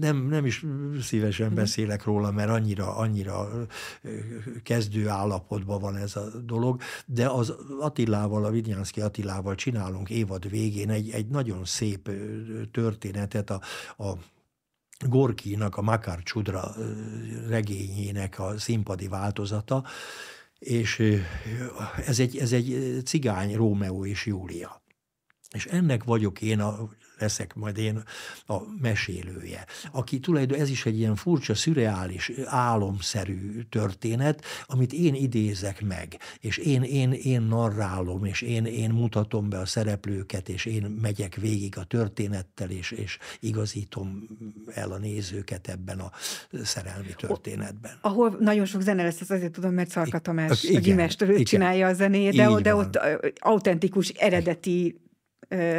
Nem, nem is szívesen mhm. beszélek róla, mert annyira, annyira kezdő állapotban van ez a dolog, de az Attilával, a Vidnyánszki Attilával csinálunk évad végén egy, egy nagyon szép történetet a, a Gorkinak, a Makar Csudra regényének a színpadi változata, és ez egy, ez egy cigány Rómeó és Júlia. És ennek vagyok én a leszek majd én a mesélője, aki tulajdonképpen ez is egy ilyen furcsa, szürreális, álomszerű történet, amit én idézek meg, és én, én, én narrálom, és én, én mutatom be a szereplőket, és én megyek végig a történettel, és, és igazítom el a nézőket ebben a szerelmi történetben. Ahol nagyon sok zene lesz, az azért tudom, mert Szarka Tamás, igen, a Gimester csinálja a zenét, de, de ott autentikus, eredeti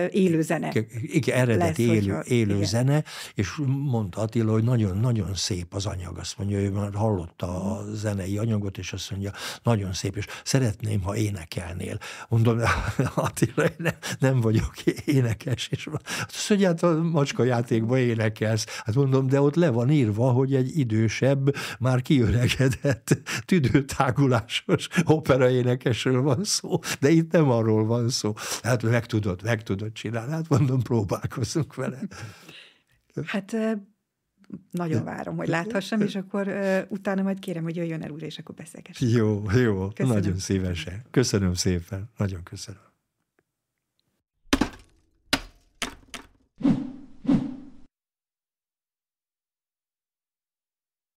élő zene. Igen, eredeti lesz, élő, zene, és mondta Attila, hogy nagyon-nagyon szép az anyag. Azt mondja, hogy már hallotta a zenei anyagot, és azt mondja, nagyon szép, és szeretném, ha énekelnél. Mondom, Attila, nem, nem vagyok énekes, és azt mondja, hát a macska játékban énekelsz. Hát mondom, de ott le van írva, hogy egy idősebb, már kiöregedett, tüdőtágulásos operaénekesről van szó, de itt nem arról van szó. Hát meg tudod, meg tudod csinálni. Hát mondom, próbálkozunk vele. Hát nagyon várom, hogy láthassam, és akkor utána majd kérem, hogy jöjjön el újra, és akkor beszélgessünk. Jó, jó, Köszönöm. nagyon szívesen. Köszönöm szépen, nagyon köszönöm.